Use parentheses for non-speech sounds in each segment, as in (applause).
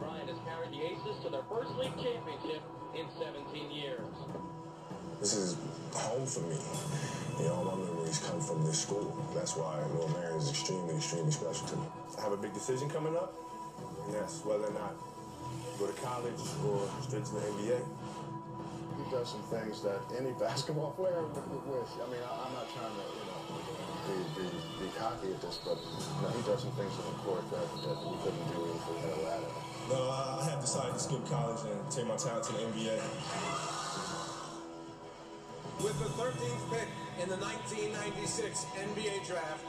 Bryant has carried the Aces to their first league championship in 17 years. This is home for me. You know, all my memories come from this school. That's why North Merion is extremely, extremely special to me. I have a big decision coming up, and that's whether or not go to college or straight to the NBA. He does some things that any (laughs) basketball player would, would wish. I mean, I, I'm not trying to, you know, be, be, be cocky at this, but you know, he does some things on the court that, that we couldn't do if we had a ladder. No, I have decided to skip college and take my talent to the NBA. With the 13th pick in the 1996 NBA draft,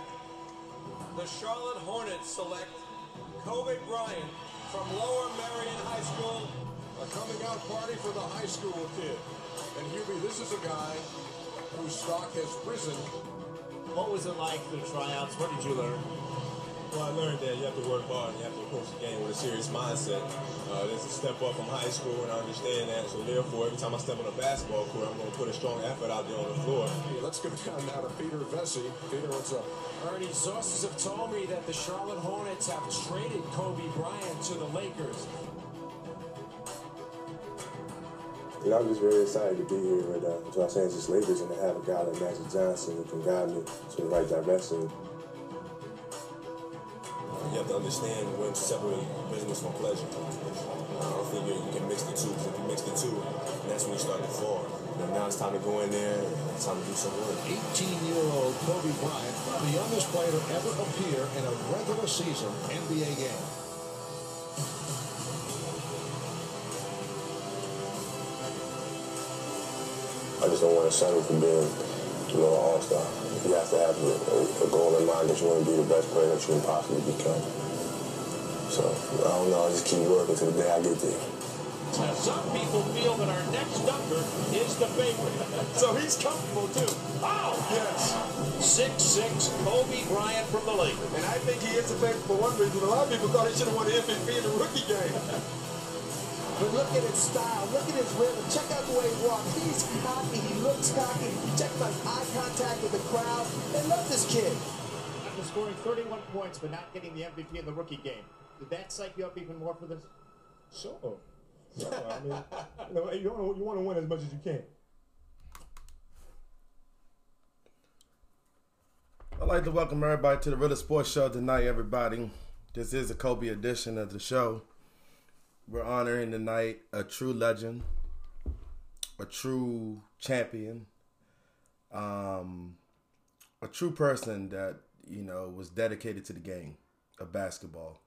the Charlotte Hornets select Kobe Bryant from Lower Merion High School. A coming out party for the high school kid. And Hubie, this is a guy whose stock has risen. What was it like, the tryouts? What did you learn? Well, I learned that you have to work hard and you have to approach the game with a serious mindset. Uh, there's a step up from high school, and I understand that. So therefore, every time I step on a basketball court, I'm going to put a strong effort out there on the floor. Let's go down now to Peter Vecsey. Peter, what's up? Ernie, sources have told me that the Charlotte Hornets have traded Kobe Bryant to the Lakers. You know, I'm just very excited to be here with uh, Los Angeles Lakers and to have a guy like Magic Johnson who can guide me to the right direction. You have to understand when to separate business from pleasure. I don't think you, you can mix the two. 'cause If you mix the two, that's when you start to fall. And now it's time to go in there. It's time to do some work. 18-year-old Kobe Bryant, the youngest player to ever appear in a regular season NBA game. I just don't want to settle for being, you know, an all-star. You have to have a, a goal in mind that you want to be the best player that you can possibly become. So, I don't know, I just keep working till the day I get there. Now, some people feel that our next dunker is the favorite. (laughs) so he's comfortable, too. Oh! Yes. 6'6", Kobe Bryant from the Lakers. And I think he is the favorite for one reason. A lot of people thought he should have won the MVP in the rookie game. (laughs) But look at his style. Look at his rhythm. Check out the way he walks. He's cocky. He looks cocky. Check out his eye contact with the crowd. They love this kid. After scoring 31 points but not getting the MVP in the rookie game, did that psych you up even more for this? Sure. No, I mean, you, know, you, want to, you want to win as much as you can. I'd like to welcome everybody to the Real Sports Show tonight, everybody. This is a Kobe edition of the show. We're honoring tonight a true legend, a true champion, um, a true person that, you know, was dedicated to the game of basketball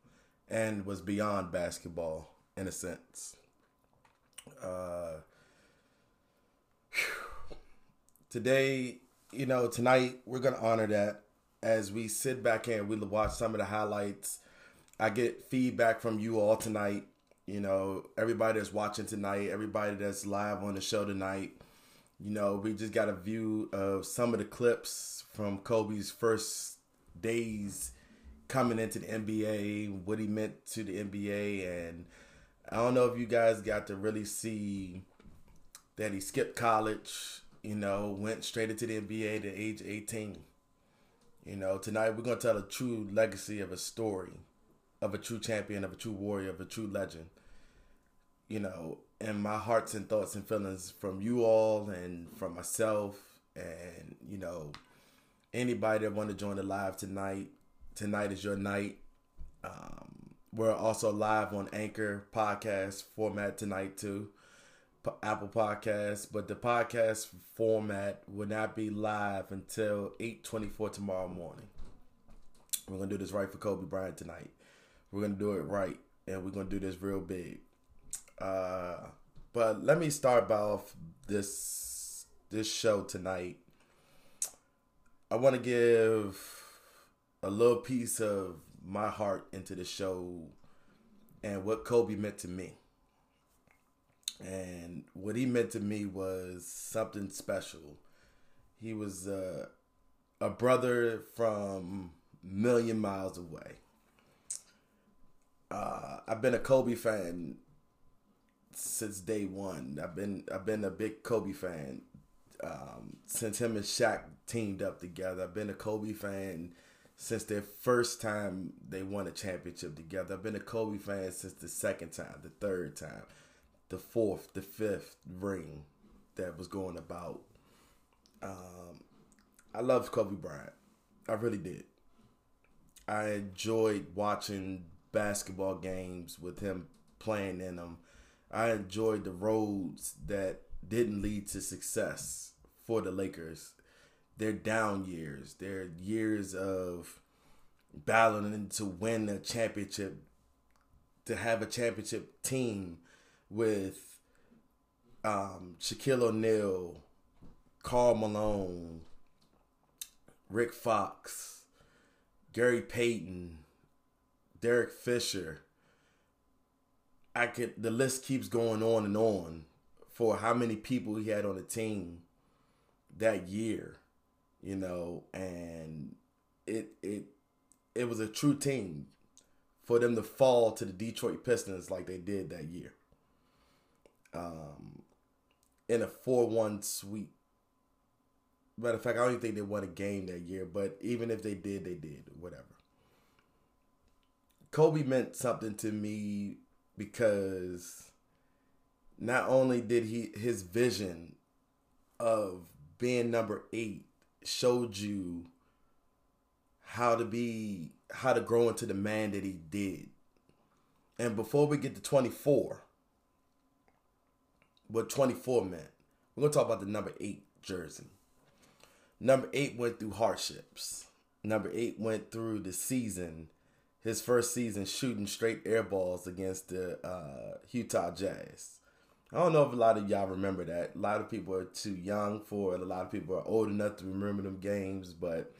and was beyond basketball in a sense. Uh, today, you know, tonight we're gonna honor that as we sit back and we watch some of the highlights. I get feedback from you all tonight. You know, everybody that's watching tonight, everybody that's live on the show tonight. You know, we just got a view of some of the clips from Kobe's first days coming into the NBA, what he meant to the NBA, and I don't know if you guys got to really see that he skipped college, you know, went straight into the NBA at age 18. You know, tonight we're going to tell a true legacy of a story of a true champion, of a true warrior, of a true legend. You know, and my hearts and thoughts and feelings from you all and from myself and, you know, anybody that want to join the live tonight. Tonight is your night. Um, we're also live on Anchor podcast format tonight too, P- Apple Podcasts. But the podcast format will not be live until eight twenty four tomorrow morning. We're gonna do this right for Kobe Bryant tonight. We're gonna do it right, and we're gonna do this real big. Uh, but let me start by off this this show tonight. I want to give a little piece of my heart into the show and what Kobe meant to me. And what he meant to me was something special. He was uh, a brother from million miles away. Uh, I've been a Kobe fan since day one. I've been I've been a big Kobe fan um, since him and Shaq teamed up together. I've been a Kobe fan since their first time they won a championship together. I've been a Kobe fan since the second time, the third time, the fourth, the fifth ring that was going about. Um, I love Kobe Bryant. I really did. I enjoyed watching basketball games with him playing in them. I enjoyed the roads that didn't lead to success for the Lakers. Their down years, their years of battling to win a championship, to have a championship team with um, Shaquille O'Neal, Karl Malone, Rick Fox, Gary Payton, Derek Fisher. I could the list keeps going on and on for how many people he had on the team that year, you know, and it it it was a true team for them to fall to the Detroit Pistons like they did that year. Um, in a four-one sweep. Matter of fact, I don't even think they won a game that year, but even if they did, they did. Whatever. Kobe meant something to me because not only did he his vision of being number eight showed you how to be how to grow into the man that he did. And before we get to 24, what 24 meant, we're gonna talk about the number eight jersey. Number eight went through hardships. Number eight went through the season, his first season shooting straight air balls against the uh, Utah Jazz. I don't know if a lot of y'all remember that. A lot of people are too young for it. A lot of people are old enough to remember them games. But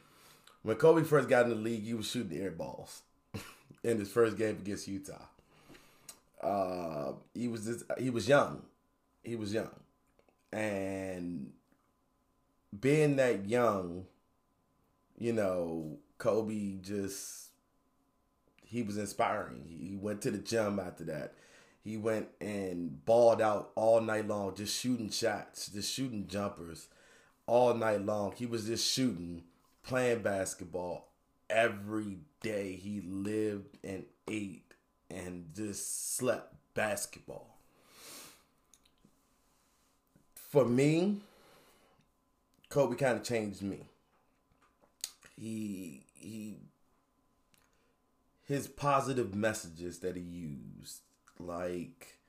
when Kobe first got in the league, he was shooting air balls (laughs) in his first game against Utah. Uh, he was just, he was young. He was young, and being that young, you know, Kobe just he was inspiring. He went to the gym after that. He went and balled out all night long, just shooting shots, just shooting jumpers all night long. He was just shooting, playing basketball every day. He lived and ate and just slept basketball. For me, Kobe kind of changed me. He he his positive messages that he used like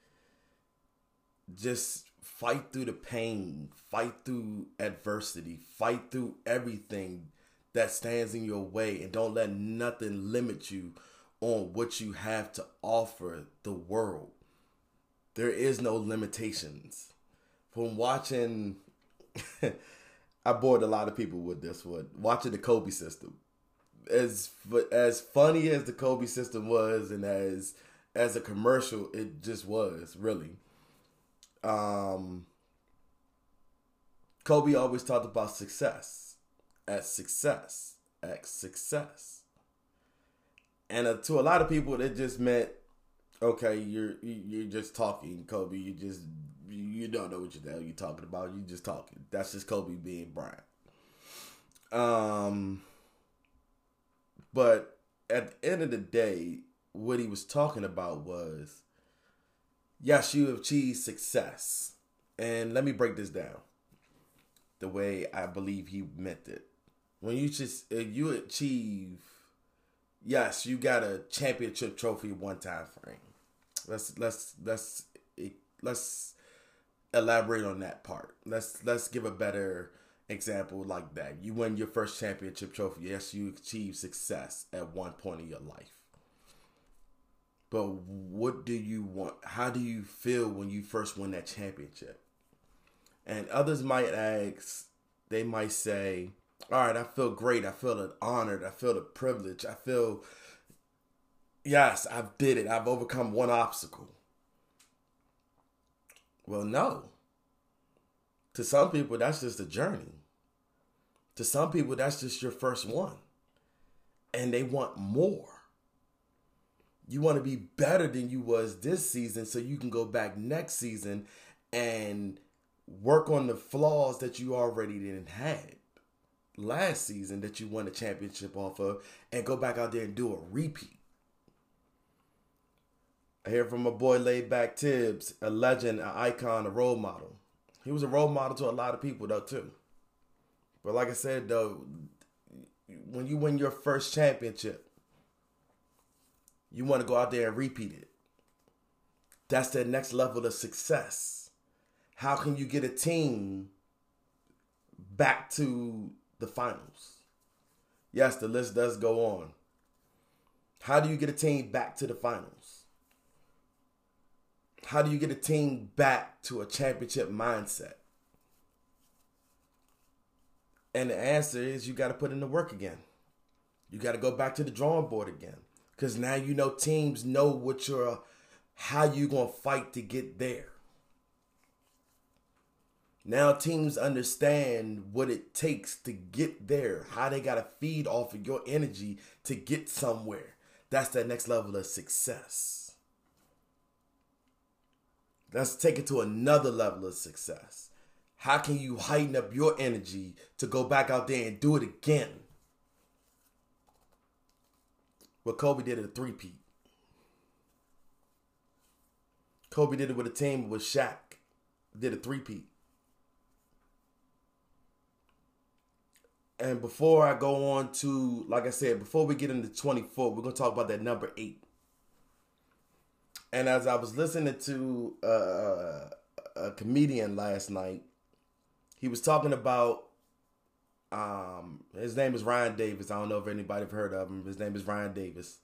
just fight through the pain, fight through adversity, fight through everything that stands in your way and don't let nothing limit you on what you have to offer the world. There is no limitations. From watching (laughs) I bored a lot of people with this one. Watching the Kobe system. As as funny as the Kobe system was and as as a commercial, it just was really. Um, Kobe always talked about success, as success, as success, and uh, to a lot of people, it just meant, okay, you're you're just talking, Kobe. You just you don't know what the hell you're talking about. You're just talking. That's just Kobe being Bryant. Um, but at the end of the day, what he was talking about was yes, you have achieved success. And let me break this down the way I believe he meant it. When you just you achieve, yes, you got a championship trophy one time frame. Let's let's let's let's elaborate on that part. Let's let's give a better example like that. You win your first championship trophy. Yes, you achieve success at one point in your life. But what do you want? How do you feel when you first win that championship? And others might ask, they might say, All right, I feel great. I feel honored. I feel the privilege. I feel, yes, I've did it. I've overcome one obstacle. Well, no. To some people, that's just a journey. To some people, that's just your first one. And they want more. You want to be better than you was this season so you can go back next season and work on the flaws that you already didn't had. last season that you won a championship off of and go back out there and do a repeat. I hear from my boy Laid Back Tibbs, a legend, an icon, a role model. He was a role model to a lot of people though too. But like I said though, when you win your first championship, you want to go out there and repeat it. That's the next level of success. How can you get a team back to the finals? Yes, the list does go on. How do you get a team back to the finals? How do you get a team back to a championship mindset? And the answer is you got to put in the work again. You got to go back to the drawing board again. Because now you know teams know what you're, how you to fight to get there. Now teams understand what it takes to get there, how they got to feed off of your energy to get somewhere. That's that next level of success. Let's take it to another level of success. How can you heighten up your energy to go back out there and do it again? What Kobe did at a three-peat. Kobe did it with a team with Shaq. Did a three-peat. And before I go on to, like I said, before we get into 24, we're going to talk about that number eight. And as I was listening to uh, a comedian last night, he was talking about um his name is Ryan Davis. I don't know if anybody have heard of him. His name is Ryan Davis.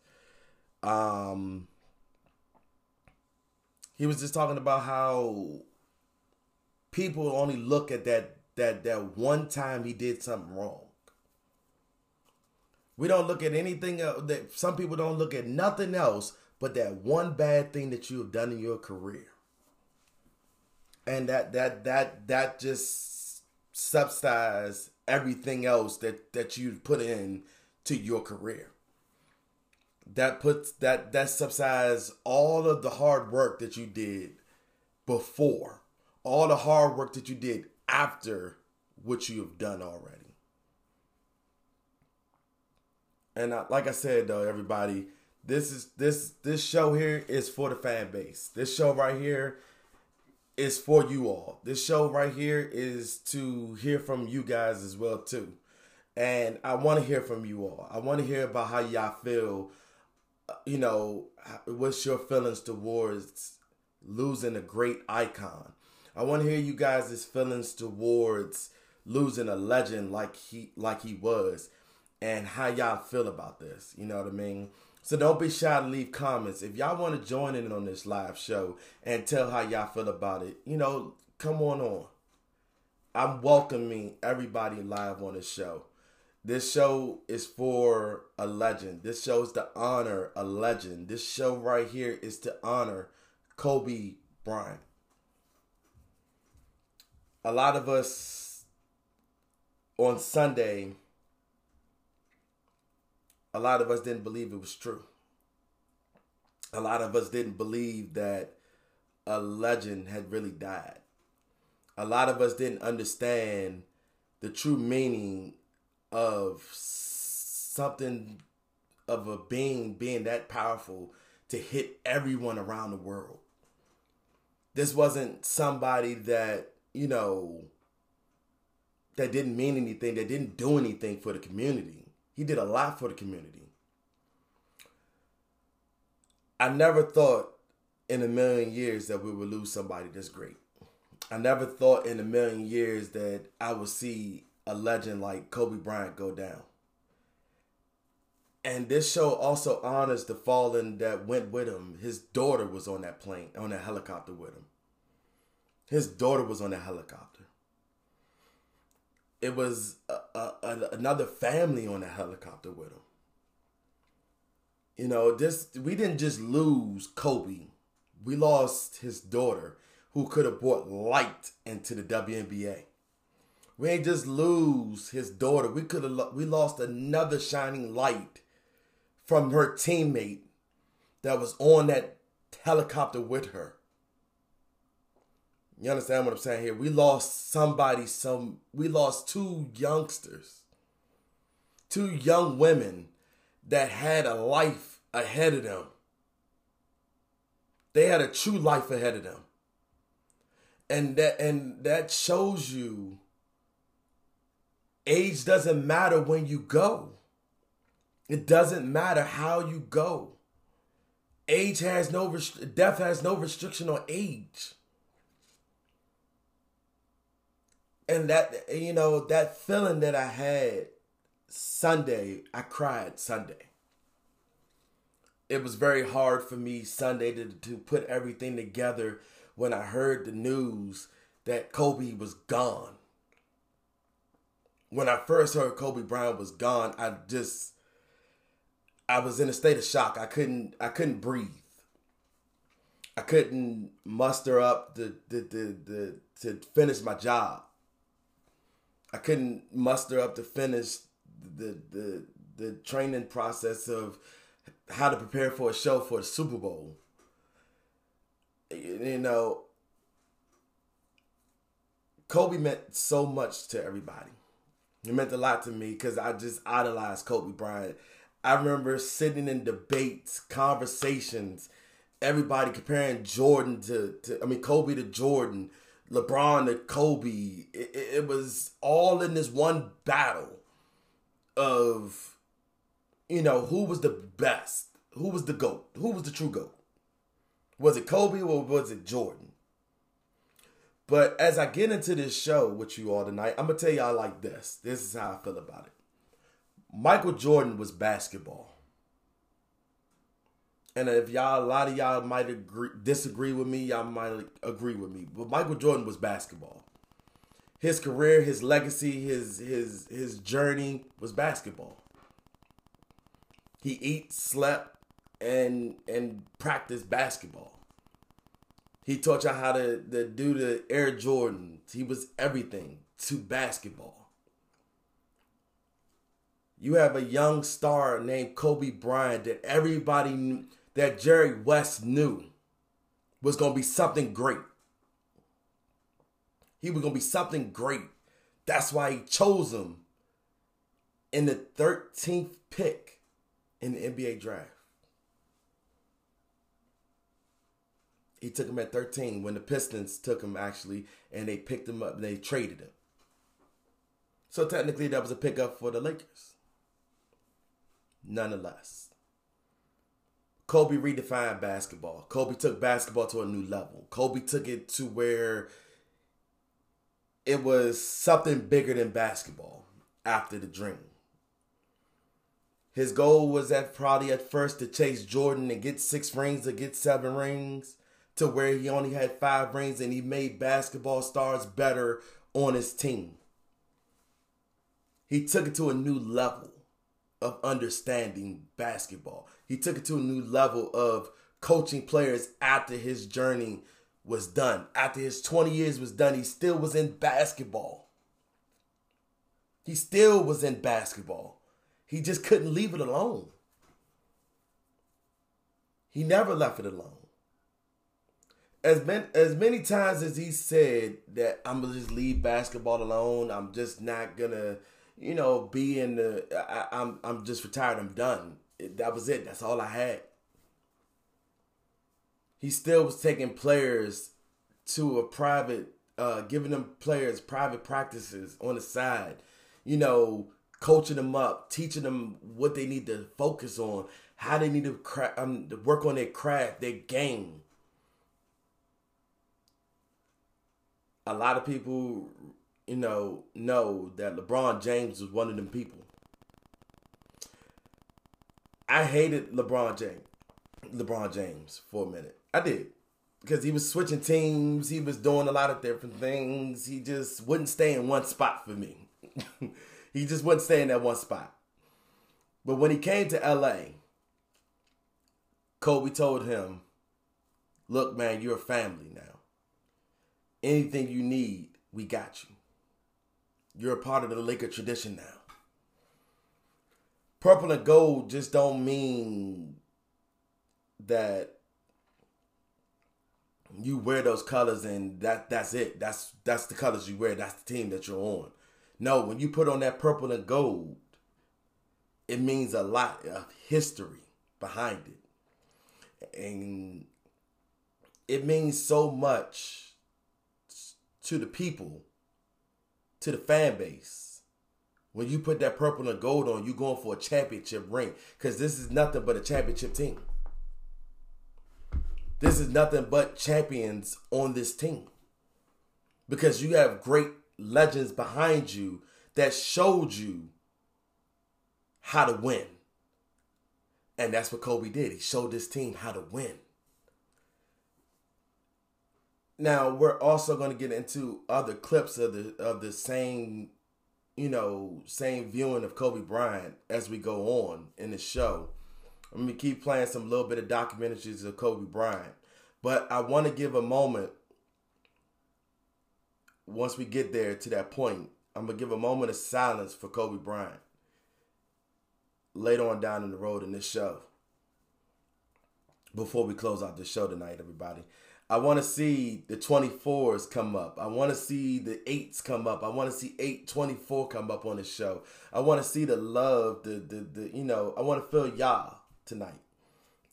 Um he was just talking about how people only look at that that that one time he did something wrong. We don't look at anything else that some people don't look at nothing else but that one bad thing that you have done in your career. And that that that that just subsidize everything else that that you put in to your career. That puts that that subsides all of the hard work that you did before, all the hard work that you did after what you have done already. And I, like I said though, everybody, this is this this show here is for the fan base. This show right here is for you all. This show right here is to hear from you guys as well too. And I want to hear from you all. I want to hear about how y'all feel. uh, You know, what's your feelings towards losing a great icon? I want to hear you guys' feelings towards losing a legend like he like he was, and how y'all feel about this. You know what I mean? So don't be shy to leave comments. If y'all want to join in on this live show and tell how y'all feel about it, you know, come on on. I'm welcoming everybody live on this show. This show is for a legend. This show is to honor a legend. This show right here is to honor Kobe Bryant. A lot of us on Sunday a lot of us didn't believe it was true. A lot of us didn't believe that a legend had really died. A lot of us didn't understand the true meaning of something of a being being that powerful to hit everyone around the world. This wasn't somebody that, you know, that didn't mean anything, that didn't do anything for the community. He did a lot for the community. I never thought in a million years that we would lose somebody this great. I never thought in a million years that I would see a legend like Kobe Bryant go down. And this show also honors the fallen that went with him. His daughter was on that plane, on that helicopter with him. His daughter was on that helicopter it was a, a, a, another family on a helicopter with him. You know, this we didn't just lose Kobe. We lost his daughter who could have brought light into the WNBA. We ain't just lose his daughter. We could have we lost another shining light from her teammate that was on that helicopter with her. You understand what I'm saying here? We lost somebody, some we lost two youngsters two young women that had a life ahead of them. They had a true life ahead of them. And that and that shows you age doesn't matter when you go. It doesn't matter how you go. Age has no rest- death has no restriction on age. And that you know that feeling that I had Sunday, I cried Sunday. It was very hard for me Sunday to, to put everything together when I heard the news that Kobe was gone. When I first heard Kobe Bryant was gone, I just I was in a state of shock. I couldn't I couldn't breathe. I couldn't muster up the the the, the to finish my job. I couldn't muster up to finish the the the training process of how to prepare for a show for the Super Bowl. You know, Kobe meant so much to everybody. It meant a lot to me because I just idolized Kobe Bryant. I remember sitting in debates, conversations, everybody comparing Jordan to, to I mean Kobe to Jordan, LeBron to Kobe. It, it was all in this one battle of you know who was the best, who was the goat, who was the true goat. Was it Kobe or was it Jordan? But as I get into this show with you all tonight, I'm gonna tell y'all like this. This is how I feel about it. Michael Jordan was basketball. And if y'all, a lot of y'all might agree, disagree with me, y'all might agree with me. But Michael Jordan was basketball. His career, his legacy, his his his journey was basketball. He eat, slept, and and practiced basketball. He taught y'all how to, to do the Air Jordan. He was everything to basketball. You have a young star named Kobe Bryant that everybody that Jerry West knew was going to be something great. He was going to be something great. That's why he chose him in the 13th pick in the NBA draft. He took him at 13 when the Pistons took him actually and they picked him up and they traded him. So technically that was a pickup for the Lakers. Nonetheless. Kobe redefined basketball. Kobe took basketball to a new level. Kobe took it to where it was something bigger than basketball after the dream. His goal was at probably at first to chase Jordan and get six rings or get seven rings to where he only had five rings and he made basketball stars better on his team. He took it to a new level of understanding basketball. He took it to a new level of coaching players after his journey was done. After his 20 years was done, he still was in basketball. He still was in basketball. He just couldn't leave it alone. He never left it alone. As many, as many times as he said that I'm gonna just leave basketball alone, I'm just not gonna, you know, be in the. I, I'm I'm just retired. I'm done. That was it. That's all I had. He still was taking players to a private, uh, giving them players private practices on the side. You know, coaching them up, teaching them what they need to focus on, how they need to, cra- um, to work on their craft, their game. A lot of people, you know, know that LeBron James was one of them people. I hated LeBron James, LeBron James for a minute. I did because he was switching teams. He was doing a lot of different things. He just wouldn't stay in one spot for me. (laughs) he just wouldn't stay in that one spot. But when he came to LA, Kobe told him, Look, man, you're a family now. Anything you need, we got you. You're a part of the Laker tradition now. Purple and gold just don't mean that you wear those colors and that that's it. That's that's the colors you wear. That's the team that you're on. No, when you put on that purple and gold, it means a lot of history behind it. And it means so much to the people, to the fan base. When you put that purple and gold on, you going for a championship ring. Because this is nothing but a championship team. This is nothing but champions on this team. Because you have great legends behind you that showed you how to win. And that's what Kobe did. He showed this team how to win. Now we're also going to get into other clips of the of the same, you know, same viewing of Kobe Bryant as we go on in the show. I'm gonna keep playing some little bit of documentaries of Kobe Bryant, but I want to give a moment. Once we get there to that point, I'm gonna give a moment of silence for Kobe Bryant later on down in the road in this show. Before we close out the show tonight, everybody. I want to see the 24s come up. I want to see the 8s come up. I want to see 824 come up on the show. I want to see the love, the, the, the, you know, I want to feel y'all tonight.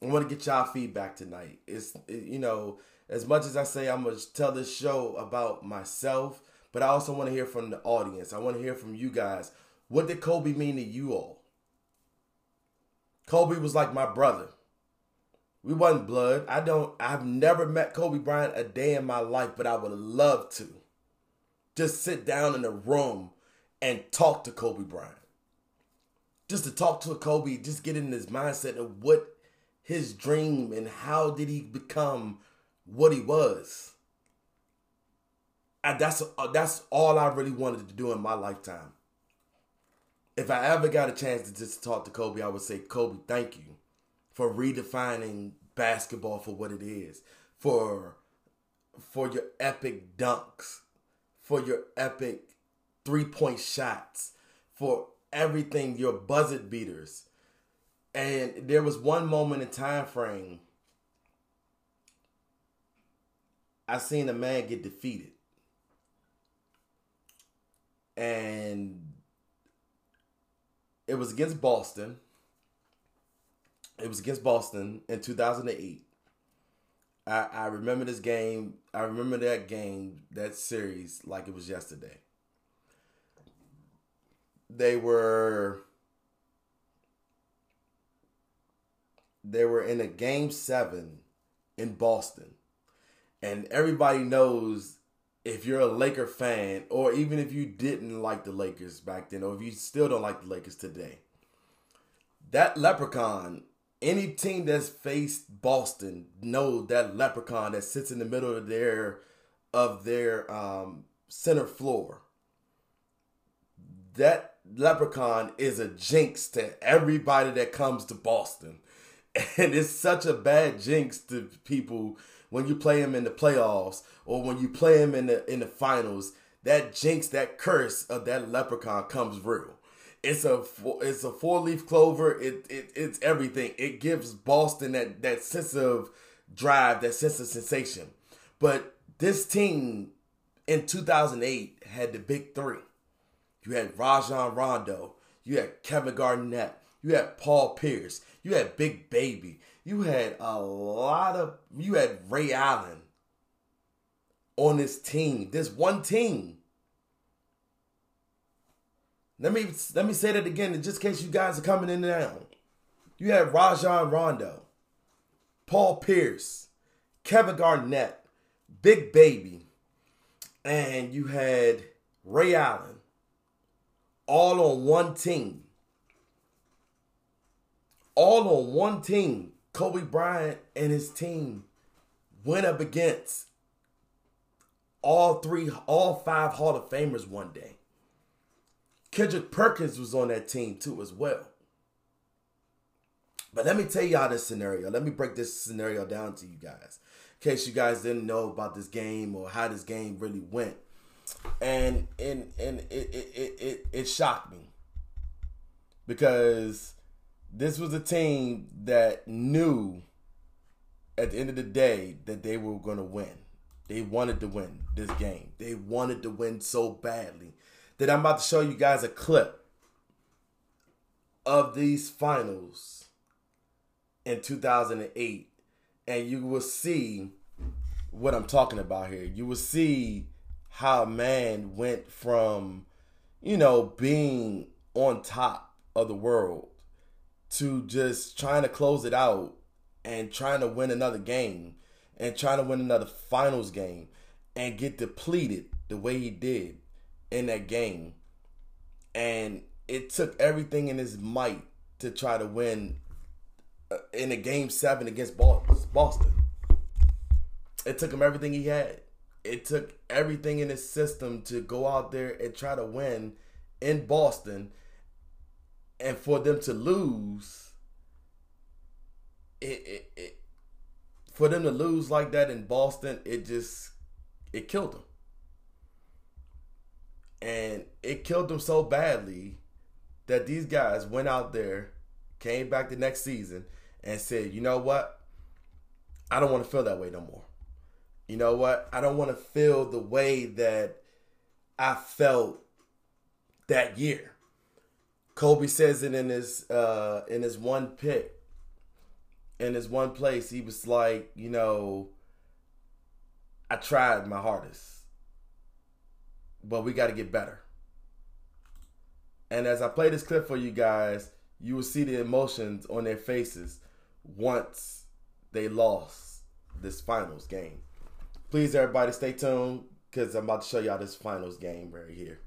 I want to get y'all feedback tonight. It's, it, you know, as much as I say I'm going to tell this show about myself, but I also want to hear from the audience. I want to hear from you guys. What did Kobe mean to you all? Kobe was like my brother. We wasn't blood. I don't I've never met Kobe Bryant a day in my life, but I would love to. Just sit down in a room and talk to Kobe Bryant. Just to talk to Kobe, just get in his mindset of what his dream and how did he become what he was. And that's uh, that's all I really wanted to do in my lifetime if I ever got a chance to just talk to Kobe, I would say, Kobe, thank you for redefining basketball for what it is, for for your epic dunks, for your epic three point shots, for everything, your buzzer beaters. And there was one moment in time frame I seen a man get defeated. And it was against Boston. It was against Boston in 2008. I, I remember this game. I remember that game, that series, like it was yesterday. They were they were in a game seven in Boston. And everybody knows if you're a Laker fan, or even if you didn't like the Lakers back then, or if you still don't like the Lakers today, that leprechaun, any team that's faced Boston, know that leprechaun that sits in the middle of their of their um, center floor. That leprechaun is a jinx to everybody that comes to Boston. (laughs) And it's such a bad jinx to people when you play him in the playoffs or when you play him in the in the finals, that jinx, that curse of that leprechaun comes real. It's a it's a four leaf clover. It, it it's everything. It gives Boston that that sense of drive, that sense of sensation. But this team in 2008 had the big three. You had Rajon Rondo. You had Kevin Garnett. You had Paul Pierce. You had Big Baby you had a lot of you had Ray Allen on this team, this one team. Let me let me say that again, in just case you guys are coming in now. You had Rajon Rondo, Paul Pierce, Kevin Garnett, Big Baby, and you had Ray Allen all on one team. All on one team. Kobe Bryant and his team went up against all three, all five Hall of Famers one day. Kendrick Perkins was on that team too as well. But let me tell y'all this scenario. Let me break this scenario down to you guys. In case you guys didn't know about this game or how this game really went. And and and it it it, it, it shocked me. Because this was a team that knew at the end of the day that they were going to win. They wanted to win this game. They wanted to win so badly that I'm about to show you guys a clip of these finals in 2008 and you will see what I'm talking about here. You will see how man went from, you know, being on top of the world to just trying to close it out and trying to win another game and trying to win another finals game and get depleted the way he did in that game. And it took everything in his might to try to win uh, in a game seven against Boston. It took him everything he had. It took everything in his system to go out there and try to win in Boston. And for them to lose, it, it, it for them to lose like that in Boston, it just it killed them. And it killed them so badly that these guys went out there, came back the next season, and said, you know what? I don't want to feel that way no more. You know what? I don't want to feel the way that I felt that year. Kobe says it in his uh, in his one pick, in his one place. He was like, you know, I tried my hardest, but we got to get better. And as I play this clip for you guys, you will see the emotions on their faces once they lost this finals game. Please, everybody, stay tuned because I'm about to show y'all this finals game right here.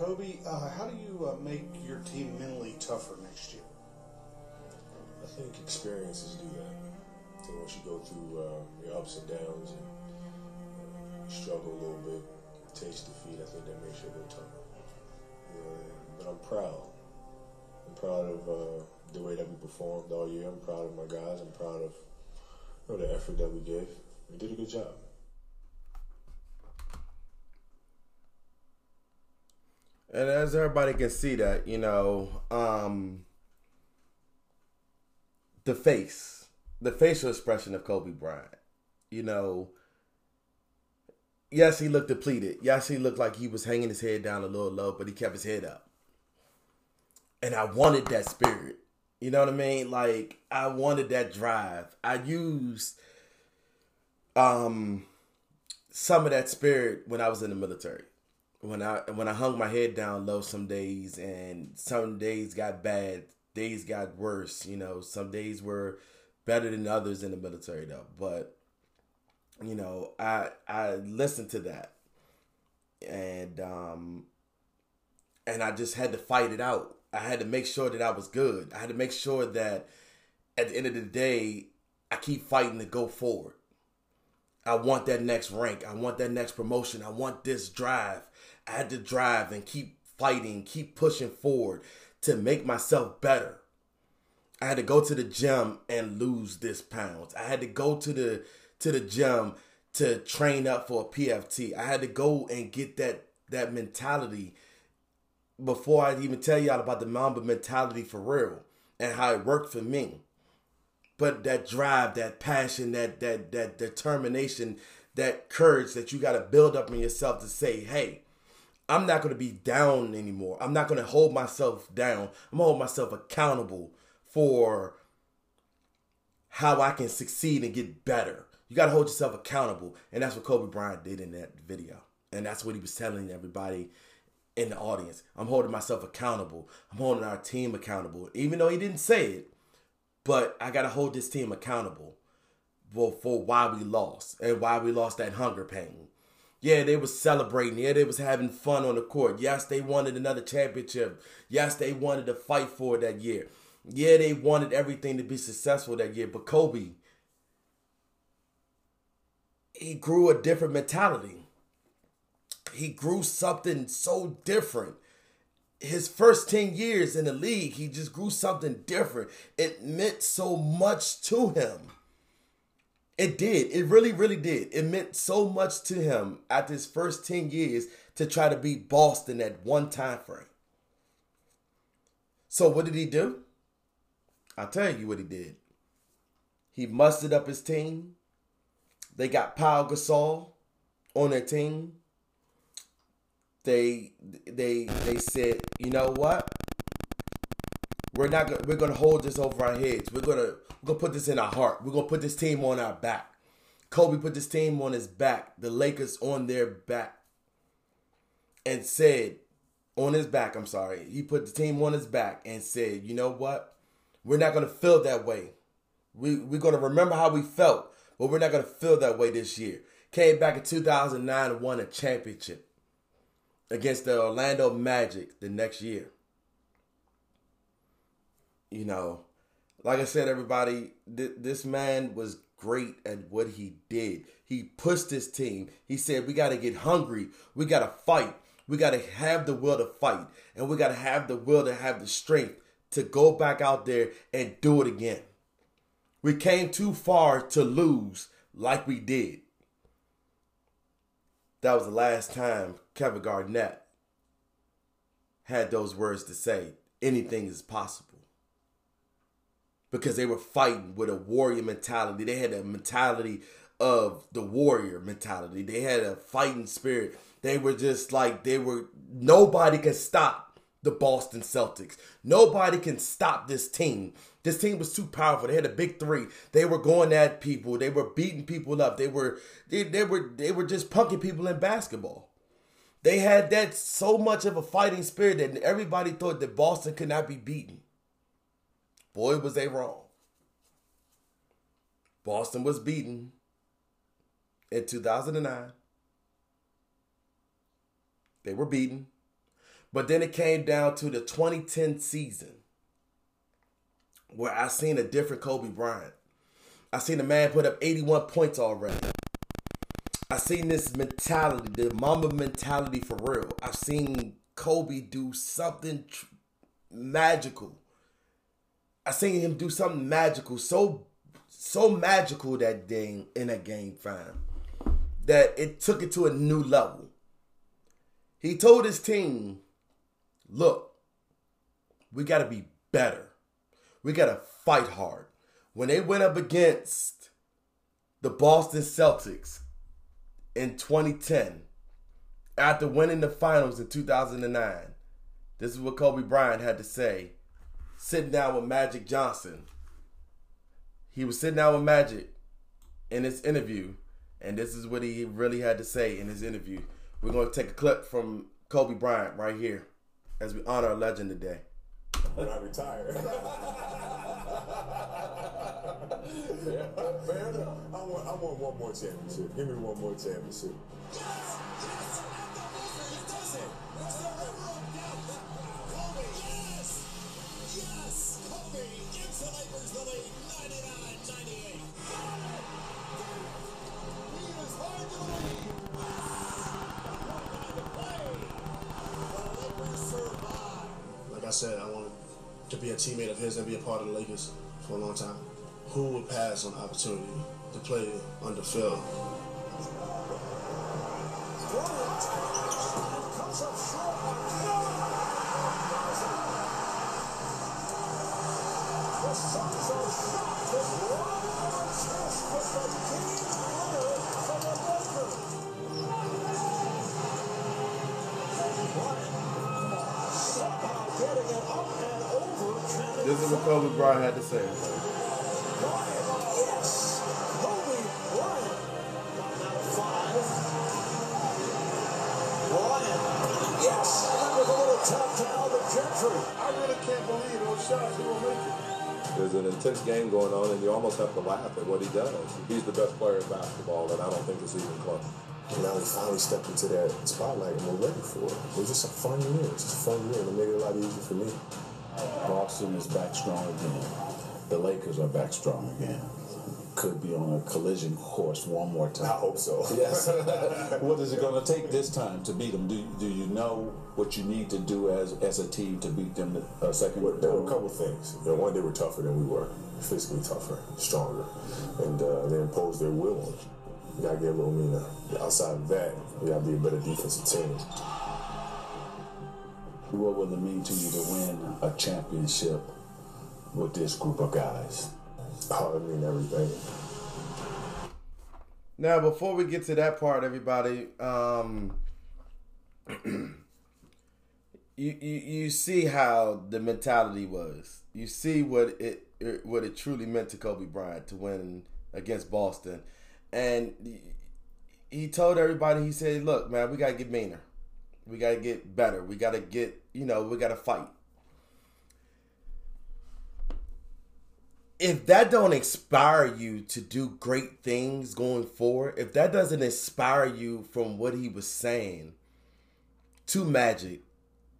Kobe, uh, how do you uh, make your team mentally tougher next year? I think experiences do that. I think once you go through uh, your ups and downs and uh, struggle a little bit, taste defeat, I think that makes you a little tougher. but I'm proud. I'm proud of uh, the way that we performed all year. I'm proud of my guys. I'm proud of you know, the effort that we gave. We did a good job. And as everybody can see that, you know, um, the face, the facial expression of Kobe Bryant, you know, yes, he looked depleted. Yes, he looked like he was hanging his head down a little low, but he kept his head up. And I wanted that spirit. You know what I mean? Like I wanted that drive. I used um some of that spirit when I was in the military when I when I hung my head down low some days and some days got bad, days got worse, you know, some days were better than others in the military though. But you know, I I listened to that. And um and I just had to fight it out. I had to make sure that I was good. I had to make sure that at the end of the day I keep fighting to go forward. I want that next rank. I want that next promotion. I want this drive. I had to drive and keep fighting, keep pushing forward to make myself better. I had to go to the gym and lose this pounds. I had to go to the to the gym to train up for a PFT. I had to go and get that that mentality before I even tell y'all about the Mamba mentality for real and how it worked for me. But that drive, that passion, that that that determination, that courage that you got to build up in yourself to say, "Hey, I'm not going to be down anymore. I'm not going to hold myself down. I'm going to hold myself accountable for how I can succeed and get better. You got to hold yourself accountable. And that's what Kobe Bryant did in that video. And that's what he was telling everybody in the audience. I'm holding myself accountable. I'm holding our team accountable. Even though he didn't say it, but I got to hold this team accountable for, for why we lost and why we lost that hunger pain yeah, they was celebrating. Yeah, they was having fun on the court. Yes, they wanted another championship. Yes, they wanted to fight for it that year. Yeah, they wanted everything to be successful that year. But Kobe, he grew a different mentality. He grew something so different. his first 10 years in the league, he just grew something different. It meant so much to him. It did. It really, really did. It meant so much to him after his first 10 years to try to beat Boston at one time frame. So what did he do? I'll tell you what he did. He mustered up his team. They got Paul Gasol on their team. They they they said, you know what? We're not gonna we're gonna hold this over our heads. We're gonna we're gonna put this in our heart. We're gonna put this team on our back. Kobe put this team on his back. The Lakers on their back. And said, on his back, I'm sorry. He put the team on his back and said, you know what? We're not gonna feel that way. We we're gonna remember how we felt, but we're not gonna feel that way this year. Came back in 2009 and won a championship against the Orlando Magic the next year. You know, like I said, everybody, th- this man was great at what he did. He pushed his team. He said, We got to get hungry. We got to fight. We got to have the will to fight. And we got to have the will to have the strength to go back out there and do it again. We came too far to lose like we did. That was the last time Kevin Garnett had those words to say anything is possible. Because they were fighting with a warrior mentality. They had a mentality of the warrior mentality. They had a fighting spirit. They were just like, they were, nobody can stop the Boston Celtics. Nobody can stop this team. This team was too powerful. They had a big three. They were going at people. They were beating people up. They were they, they were they were just punking people in basketball. They had that so much of a fighting spirit that everybody thought that Boston could not be beaten. Boy, was they wrong. Boston was beaten in 2009. They were beaten. But then it came down to the 2010 season where I seen a different Kobe Bryant. I seen a man put up 81 points already. I seen this mentality, the Mamba mentality for real. I've seen Kobe do something tr- magical. I seen him do something magical, so so magical that day in that game, fam, that it took it to a new level. He told his team, "Look, we got to be better. We got to fight hard." When they went up against the Boston Celtics in 2010, after winning the finals in 2009, this is what Kobe Bryant had to say sitting down with Magic Johnson. He was sitting down with Magic in this interview, and this is what he really had to say in his interview. We're going to take a clip from Kobe Bryant right here as we honor a legend today. When I retire. yeah, (laughs) Fair enough. I want, I want one more championship. Give me one more championship. Like I said, I wanted to be a teammate of his and be a part of the Lakers for a long time. Who would pass on the opportunity to play under Phil? This Kobe Bryant had to say. I really can't believe those shots he was making. There's an intense game going on, and you almost have to laugh at what he does. He's the best player in basketball, and I don't think it's even close. And now we finally stepped into that spotlight and we're ready for it. It was just a fun year. It's just a fun year and it made it a lot easier for me. Boston is back strong again. The Lakers are back strong again. could be on a collision course one more time. I hope so. (laughs) Yes. (laughs) what is it going to take this time to beat them? Do, do you know what you need to do as as a team to beat them the uh, second? Well, there were a couple things. You know, one, they were tougher than we were, physically tougher, stronger, and uh, they imposed their will on. You gotta get a little meaner. Outside of that, we gotta be a better defensive team. What will it mean to you to win a championship with this group of guys? Oh, it mean everything. Now, before we get to that part, everybody, um, (clears throat) you, you you see how the mentality was. You see what it, it what it truly meant to Kobe Bryant to win against Boston, and he told everybody. He said, "Look, man, we gotta get meaner. We gotta get better. We gotta get you know we gotta fight." if that don't inspire you to do great things going forward, if that doesn't inspire you from what he was saying to Magic,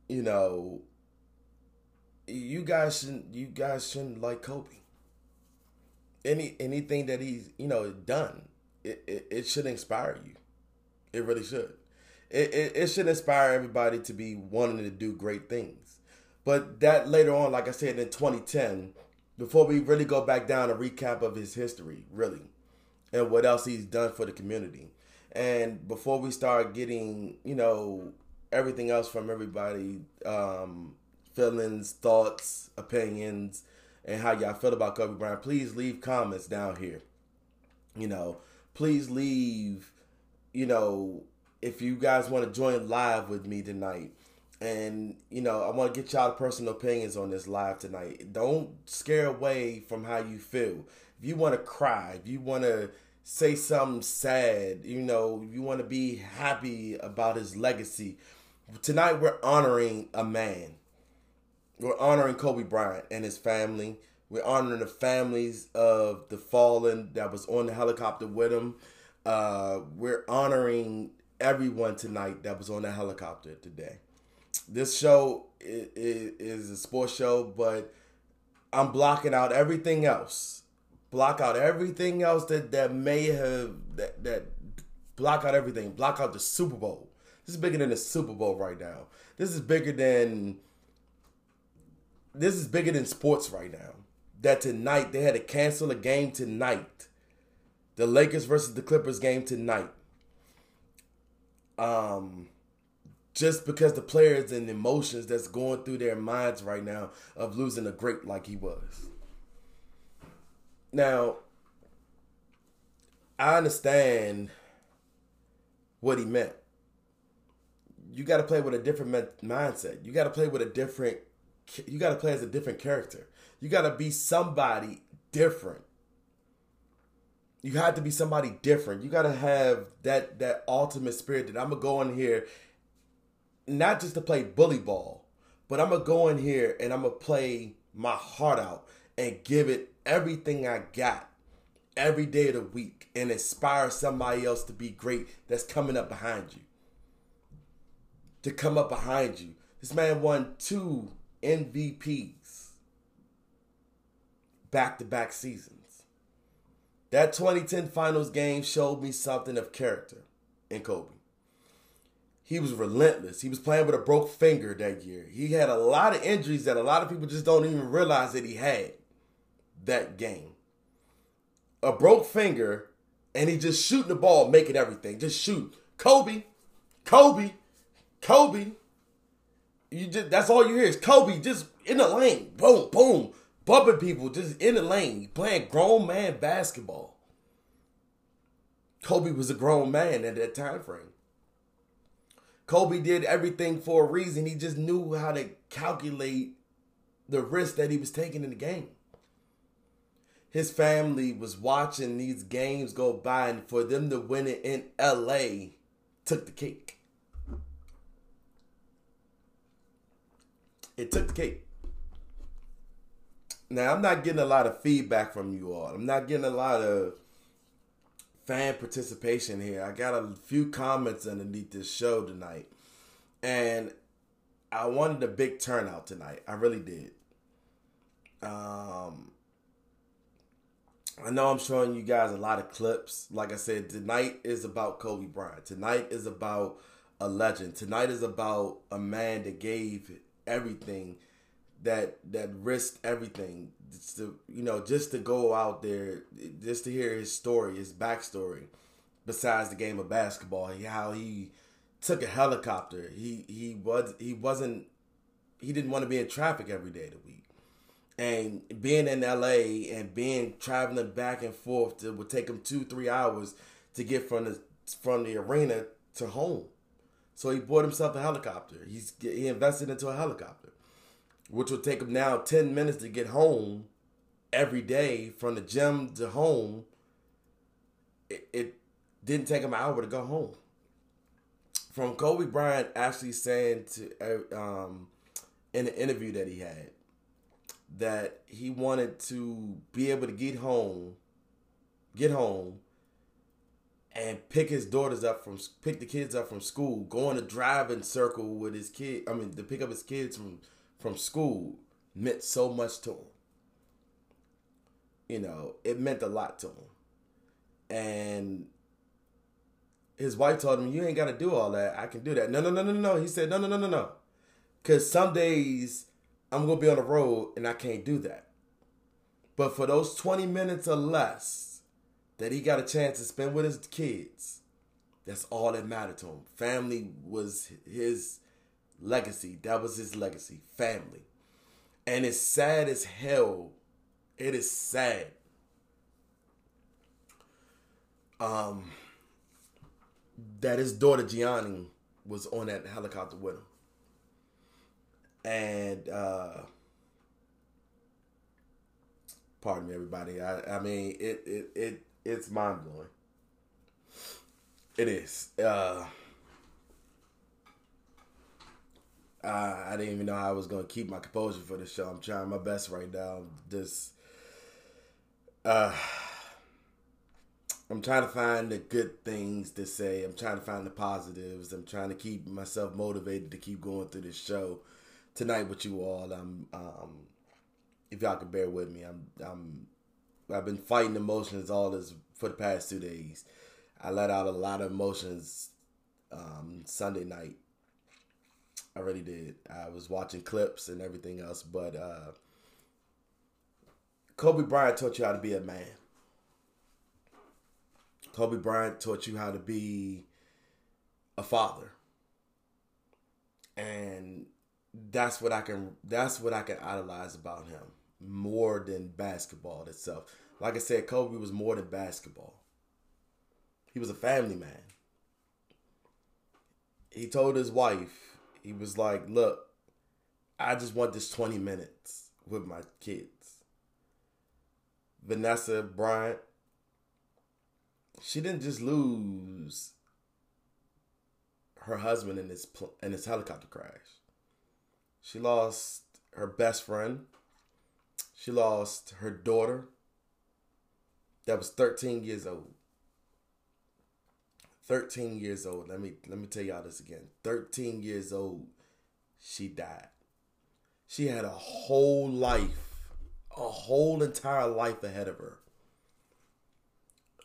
you know, you guys shouldn't you guys shouldn't like Kobe. Any anything that he's you know done, it, it, it should inspire you. It really should. It, it it should inspire everybody to be wanting to do great things. But that later on, like I said in 2010 before we really go back down a recap of his history, really, and what else he's done for the community. And before we start getting, you know, everything else from everybody, um, feelings, thoughts, opinions, and how y'all feel about Kobe Bryant, please leave comments down here. You know, please leave, you know, if you guys want to join live with me tonight, and you know i want to get y'all personal opinions on this live tonight. Don't scare away from how you feel. If you want to cry if you want to say something sad you know you want to be happy about his legacy tonight we're honoring a man. We're honoring kobe bryant and his family. We're honoring the families of the fallen that was on the helicopter with him. Uh, we're honoring everyone tonight that was on the helicopter today this show is, a sports show, but I'm blocking out everything else. Block out everything else that that may have that that block out everything. Block out the Super Bowl. This is bigger than the Super Bowl right now. This is bigger than this is bigger than sports right now. That tonight they had to cancel a game tonight. The Lakers versus the Clippers game tonight. Um just because the players and emotions that's going through their minds right now of losing a great like he was. Now, I understand what he meant. You got to play with a different mindset. You got to play with a different. You got to play as a different character. You got to be somebody different. You have to be somebody different. You got to have that that ultimate spirit that I'm gonna go in here not just to play bully ball, but I'm gonna go in here and I'm gonna play my heart out and give it everything I got every day of the week and inspire somebody else to be great that's coming up behind you. To come up behind you. This man won two MVPs back to back seasons. That 2010 finals game showed me something of character in Kobe he was relentless. He was playing with a broke finger that year. He had a lot of injuries that a lot of people just don't even realize that he had that game. A broke finger, and he just shooting the ball, making everything. Just shoot. Kobe, Kobe, Kobe. You just that's all you hear is Kobe just in the lane. Boom, boom. Bumping people just in the lane, playing grown man basketball. Kobe was a grown man at that time frame. Kobe did everything for a reason. He just knew how to calculate the risk that he was taking in the game. His family was watching these games go by, and for them to win it in LA took the cake. It took the cake. Now, I'm not getting a lot of feedback from you all. I'm not getting a lot of fan participation here. I got a few comments underneath this show tonight, and I wanted a big turnout tonight. I really did. Um, I know I'm showing you guys a lot of clips. Like I said, tonight is about Kobe Bryant. Tonight is about a legend. Tonight is about a man that gave everything, that that risked everything, just to you know, just to go out there, just to hear his story, his backstory. Besides the game of basketball, how he took a helicopter. He he was he wasn't he didn't want to be in traffic every day of the week and being in LA and being traveling back and forth it would take him two three hours to get from the from the arena to home. So he bought himself a helicopter. He's he invested into a helicopter, which would take him now ten minutes to get home every day from the gym to home. It, it didn't take him an hour to go home. From Kobe Bryant actually saying to um, in an interview that he had that he wanted to be able to get home, get home, and pick his daughters up from pick the kids up from school, go on a driving circle with his kid. I mean, to pick up his kids from from school meant so much to him. You know, it meant a lot to him, and his wife told him, "You ain't got to do all that. I can do that." No, no, no, no, no. He said, "No, no, no, no, no," because some days I'm gonna be on the road and I can't do that. But for those 20 minutes or less that he got a chance to spend with his kids, that's all that mattered to him. Family was his legacy. That was his legacy. Family. And it's sad as hell. It is sad. Um that his daughter Gianna was on that helicopter with him and uh pardon me everybody i i mean it it, it it's mind-blowing it is uh I, I didn't even know how I was gonna keep my composure for the show. I'm trying my best right now. Just, uh, I'm trying to find the good things to say. I'm trying to find the positives. I'm trying to keep myself motivated to keep going through this show tonight with you all. I'm um, if y'all can bear with me, I'm I'm I've been fighting emotions all this for the past two days. I let out a lot of emotions um, Sunday night. I really did. I was watching clips and everything else, but uh, Kobe Bryant taught you how to be a man. Kobe Bryant taught you how to be a father. And that's what I can that's what I can idolize about him more than basketball itself. Like I said, Kobe was more than basketball. He was a family man. He told his wife, he was like, "Look, I just want this 20 minutes with my kids." Vanessa Bryant, she didn't just lose her husband in this in this helicopter crash. She lost her best friend. She lost her daughter that was 13 years old. 13 years old. Let me let me tell y'all this again. 13 years old, she died. She had a whole life, a whole entire life ahead of her.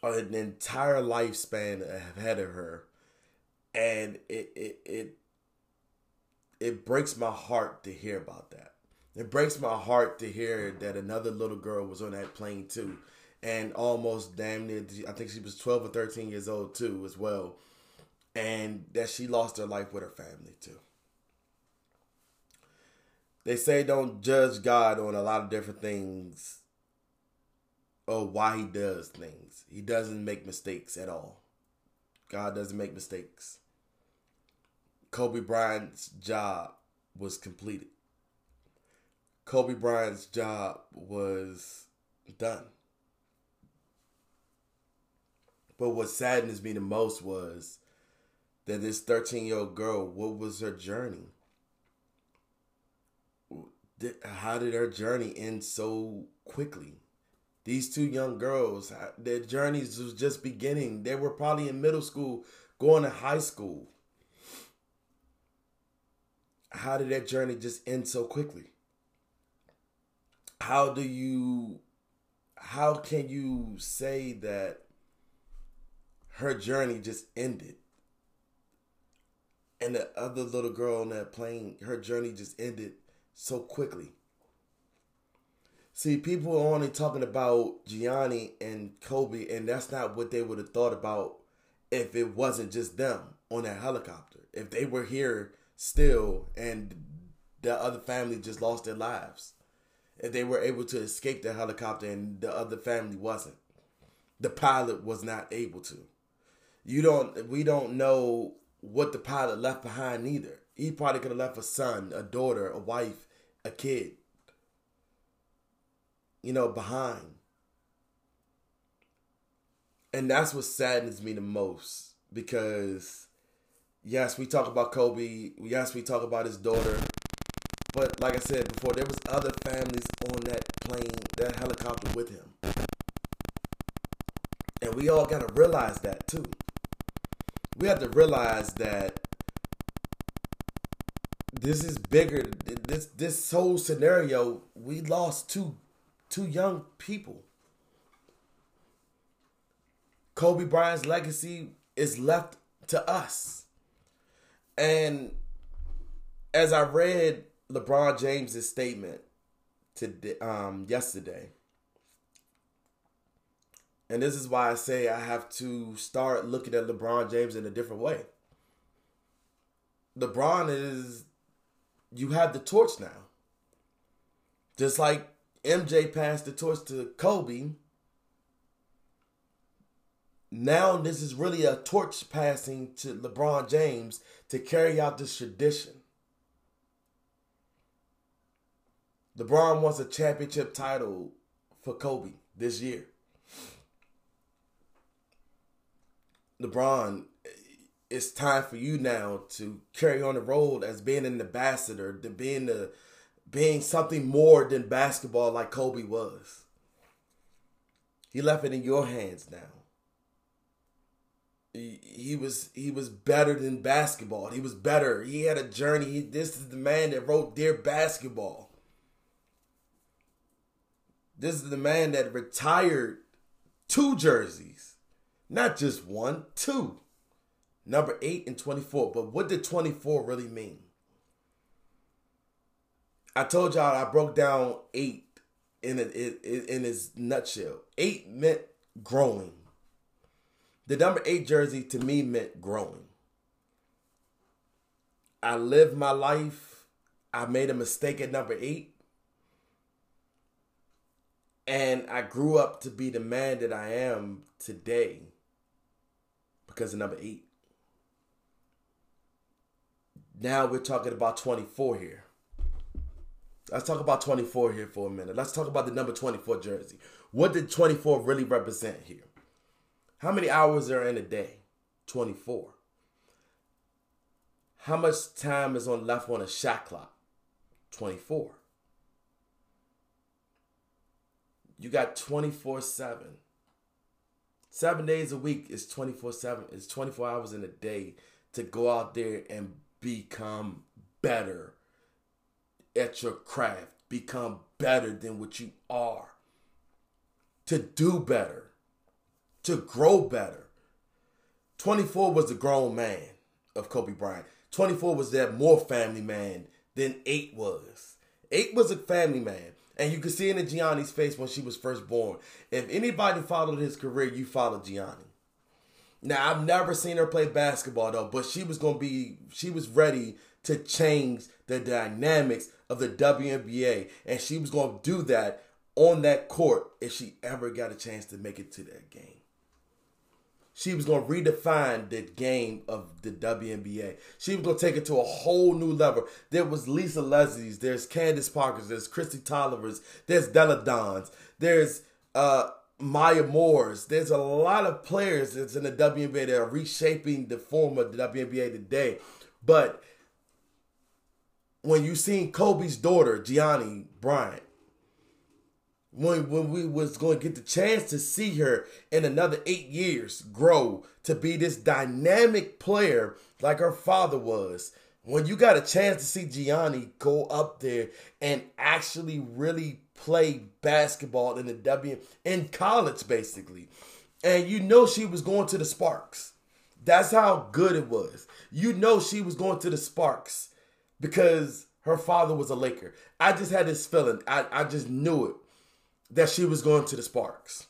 An entire lifespan ahead of her. And it it it it breaks my heart to hear about that. It breaks my heart to hear that another little girl was on that plane too, and almost damn near. I think she was twelve or thirteen years old too, as well, and that she lost her life with her family too. They say don't judge God on a lot of different things or why he does things. He doesn't make mistakes at all. God doesn't make mistakes. Kobe Bryant's job was completed. Kobe Bryant's job was done. But what saddens me the most was that this 13 year old girl, what was her journey? How did her journey end so quickly? These two young girls, their journeys was just beginning. They were probably in middle school, going to high school how did that journey just end so quickly? How do you how can you say that her journey just ended? And the other little girl on that plane, her journey just ended so quickly. See, people are only talking about Gianna and Kobe, and that's not what they would have thought about if it wasn't just them on that helicopter. If they were here still and the other family just lost their lives. If they were able to escape the helicopter and the other family wasn't. The pilot was not able to. You don't we don't know what the pilot left behind either. He probably could have left a son, a daughter, a wife, a kid you know, behind. And that's what saddens me the most because, yes, we talk about Kobe. Yes, we talk about his daughter. But like I said before, there was other families on that plane, that helicopter with him. And we all got to realize that too. We have to realize that this is bigger. This this whole scenario, we lost two two young people. Kobe Bryant's legacy is left to us. And as I read LeBron James's statement today, um, yesterday, and this is why I say I have to start looking at LeBron James in a different way. LeBron is, you have the torch now. Just like MJ passed the torch to Kobe. Now this is really a torch passing to LeBron James to carry out this tradition. LeBron wants a championship title for Kobe this year. LeBron, it's time for you now to carry on the road as being an ambassador, to being the being something more than basketball like Kobe was. He left it in your hands now. He, he was he was better than basketball. He was better. He had a journey. He, this is the man that wrote Dear Basketball. This is the man that retired two jerseys, not just one, two. Number 8 and 24. But what did 24 really mean? I told y'all I broke down eight in in, in its nutshell. Eight meant growing. The number eight jersey to me meant growing. I lived my life. I made a mistake at number eight. And I grew up to be the man that I am today because of number eight. Now we're talking about 24 here. Let's talk about 24 here for a minute. Let's talk about the number 24 jersey. What did 24 really represent here? How many hours are in a day? 24. How much time is on left on a shot clock? 24. You got 24 7. Seven days a week is 24 7. It's 24 hours in a day to go out there and become better at your craft, become better than what you are, to do better, to grow better. 24 was the grown man of Kobe Bryant. 24 was that more family man than 8 was. 8 was a family man. And you can see it in Gianna's face when she was first born. If anybody followed his career, you followed Gianna. Now I've never seen her play basketball though, but she was gonna be she was ready to change the dynamics of the WNBA, and she was to do that on that court if she ever got a chance to make it to that game. She was going to redefine the game of the WNBA. She was going to take it to a whole new level. There was Lisa Leslie's, there's Candace Parker's, there's Kristi Toliver's, there's Delle Donne's, there's uh, Maya Moore's. There's a lot of players that's in the WNBA that are reshaping the form of the WNBA today. But when you seen Kobe's daughter, Gianna Bryant, when when we was going to get the chance to see her in another eight years grow to be this dynamic player like her father was. When you got a chance to see Gianna go up there and actually really play basketball in the W in college basically. And you know she was going to the Sparks. That's how good it was. You know she was going to the Sparks because her father was a Laker. I just had this feeling. I, I just knew it that she was going to the Sparks.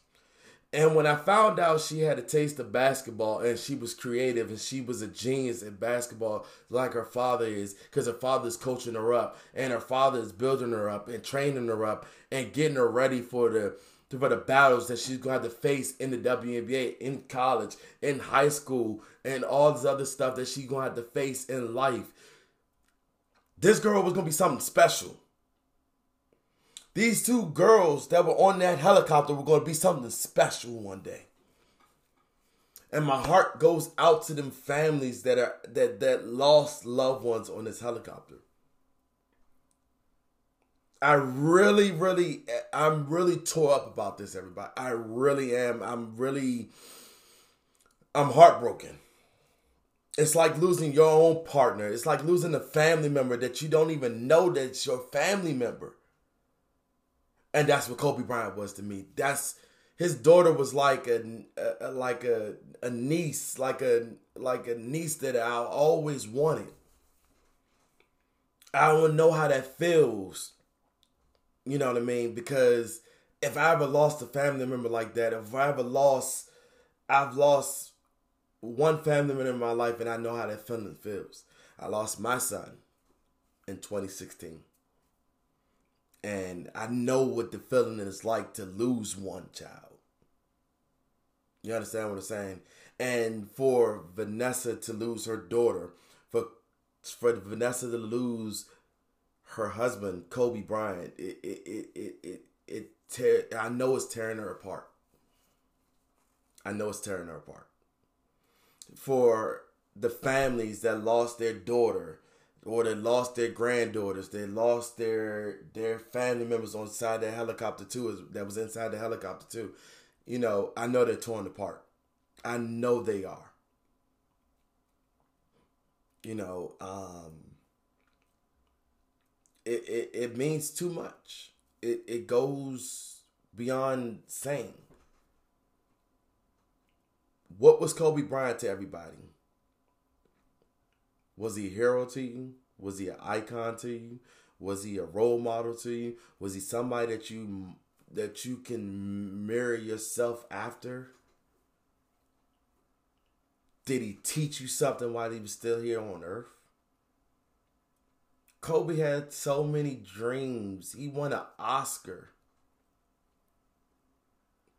And when I found out she had a taste of basketball and she was creative and she was a genius at basketball like her father is, because her father is coaching her up and her father is building her up and training her up and getting her ready for the for the battles that she's gonna have to face in the WNBA, in college, in high school, and all this other stuff that she's gonna have to face in life. This girl was gonna be something special. These two girls that were on that helicopter were going to be something special one day. And my heart goes out to them families that are that that lost loved ones on this helicopter. I really, really, I'm really tore up about this, everybody. I really am. I'm really, I'm heartbroken. It's like losing your own partner. It's like losing a family member that you don't even know that's your family member. And that's what Kobe Bryant was to me. That's his daughter was like a, a like a a niece, like a like a niece that I always wanted. I don't know how that feels. You know what I mean? Because if I ever lost a family member like that, if I ever lost, I've lost one family member in my life, and I know how that feeling feels. I lost my son in 2016 and I know what the feeling is like to lose one child. You understand what I'm saying? And for Vanessa to lose her daughter, for for Vanessa to lose her husband, Kobe Bryant, it it it it it, it tear, I know it's tearing her apart. I know it's tearing her apart. For the families that lost their daughter, or they lost their granddaughters, they lost their their family members on side the helicopter too, that was inside the helicopter too. You know, I know they're torn apart. I know they are. You know, um, it, it, it means too much. It, it goes beyond saying. What was Kobe Bryant to everybody? Was he a hero to you? Was he an icon to you? Was he a role model to you? Was he somebody that you that you can mirror yourself after? Did he teach you something while he was still here on earth? Kobe had so many dreams. He won an Oscar.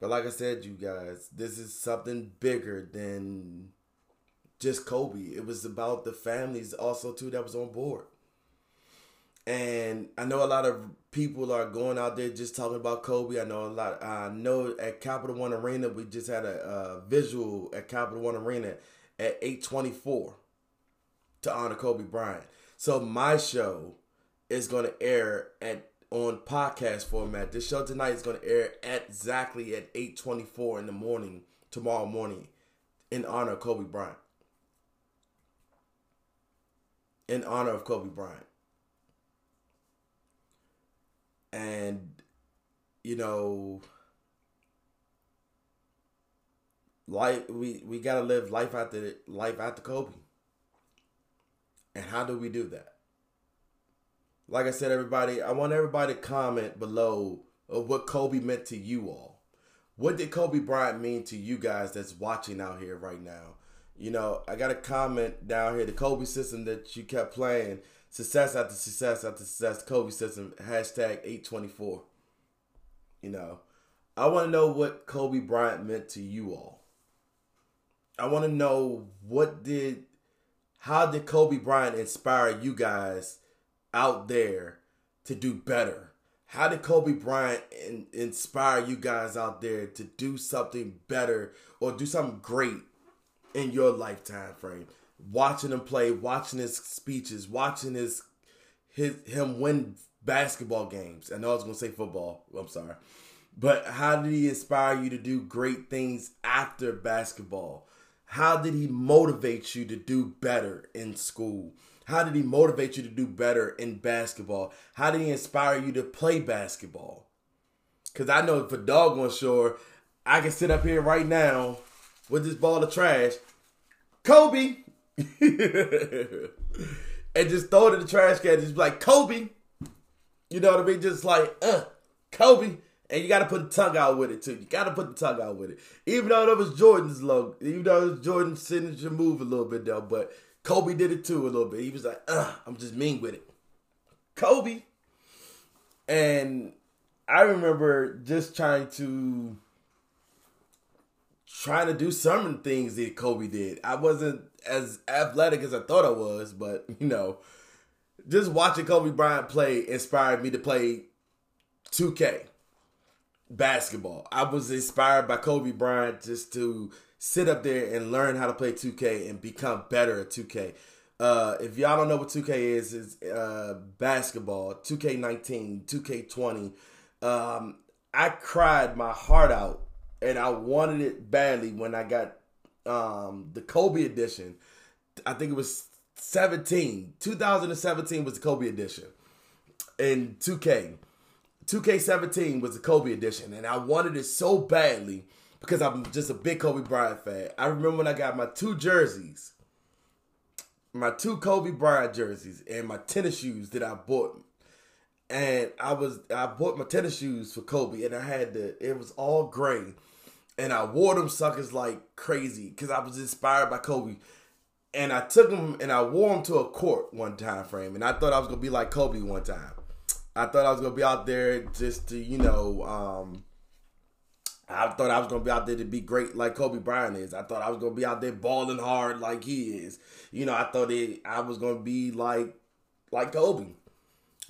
But like I said, you guys, this is something bigger than just Kobe. It was about the families also too that was on board. And I know a lot of people are going out there just talking about Kobe. I know a lot. I know at Capital One Arena we just had a, a visual at Capital One Arena at eight twenty four to honor Kobe Bryant. So my show is going to air at on podcast format. This show tonight is going to air at exactly at eight twenty four in the morning tomorrow morning in honor of Kobe Bryant in honor of Kobe Bryant. And, you know, life we, we gotta live life after life after Kobe. And how do we do that? Like I said, everybody, I want everybody to comment below of what Kobe meant to you all. What did Kobe Bryant mean to you guys that's watching out here right now? You know, I got a comment down here. The Kobe system that you kept playing, success after success after success. Kobe system hashtag eight twenty four. You know, I want to know what Kobe Bryant meant to you all. I want to know what did, how did Kobe Bryant inspire you guys out there to do better? How did Kobe Bryant in, inspire you guys out there to do something better or do something great in your lifetime frame. Watching him play, watching his speeches, watching his his him win basketball games. I know I was gonna say football. I'm sorry. But how did he inspire you to do great things after basketball? How did he motivate you to do better in school? How did he motivate you to do better in basketball? How did he inspire you to play basketball? Cause I know for doggone sure, I can sit up here right now with this ball of trash, Kobe, (laughs) and just throw it in the trash can. Just like Kobe, you know what I mean? Just like uh, Kobe. And you got to put the tongue out with it too. You got to put the tongue out with it, even though that was Jordan's logo, even though it was Jordan's signature move a little bit though. But Kobe did it too a little bit. He was like, "Uh, I'm just mean with it." Kobe, and I remember just trying to trying to do some things that Kobe did. I wasn't as athletic as I thought I was, but you know, just watching Kobe Bryant play inspired me to play 2K basketball. I was inspired by Kobe Bryant just to sit up there and learn how to play 2K and become better at 2K. Uh, if y'all don't know what 2K is, it's uh, basketball, 2K19, 2K20. Um, I cried my heart out and I wanted it badly when I got um, the Kobe edition. I think it was 17. 2017 was the Kobe edition. And 2K. 2K17 was the Kobe edition, and I wanted it so badly because I'm just a big Kobe Bryant fan. I remember when I got my two jerseys, my two Kobe Bryant jerseys, and my tennis shoes that I bought. And I was I bought my tennis shoes for Kobe, and I had the it was all gray, and I wore them suckers like crazy because I was inspired by Kobe. And I took them and I wore them to a court one time frame, and I thought I was gonna be like Kobe one time. I thought I was gonna be out there just to, you know, um, I thought I was gonna be out there to be great like Kobe Bryant is. I thought I was gonna be out there balling hard like he is. You know, I thought it, I was gonna be like like Kobe.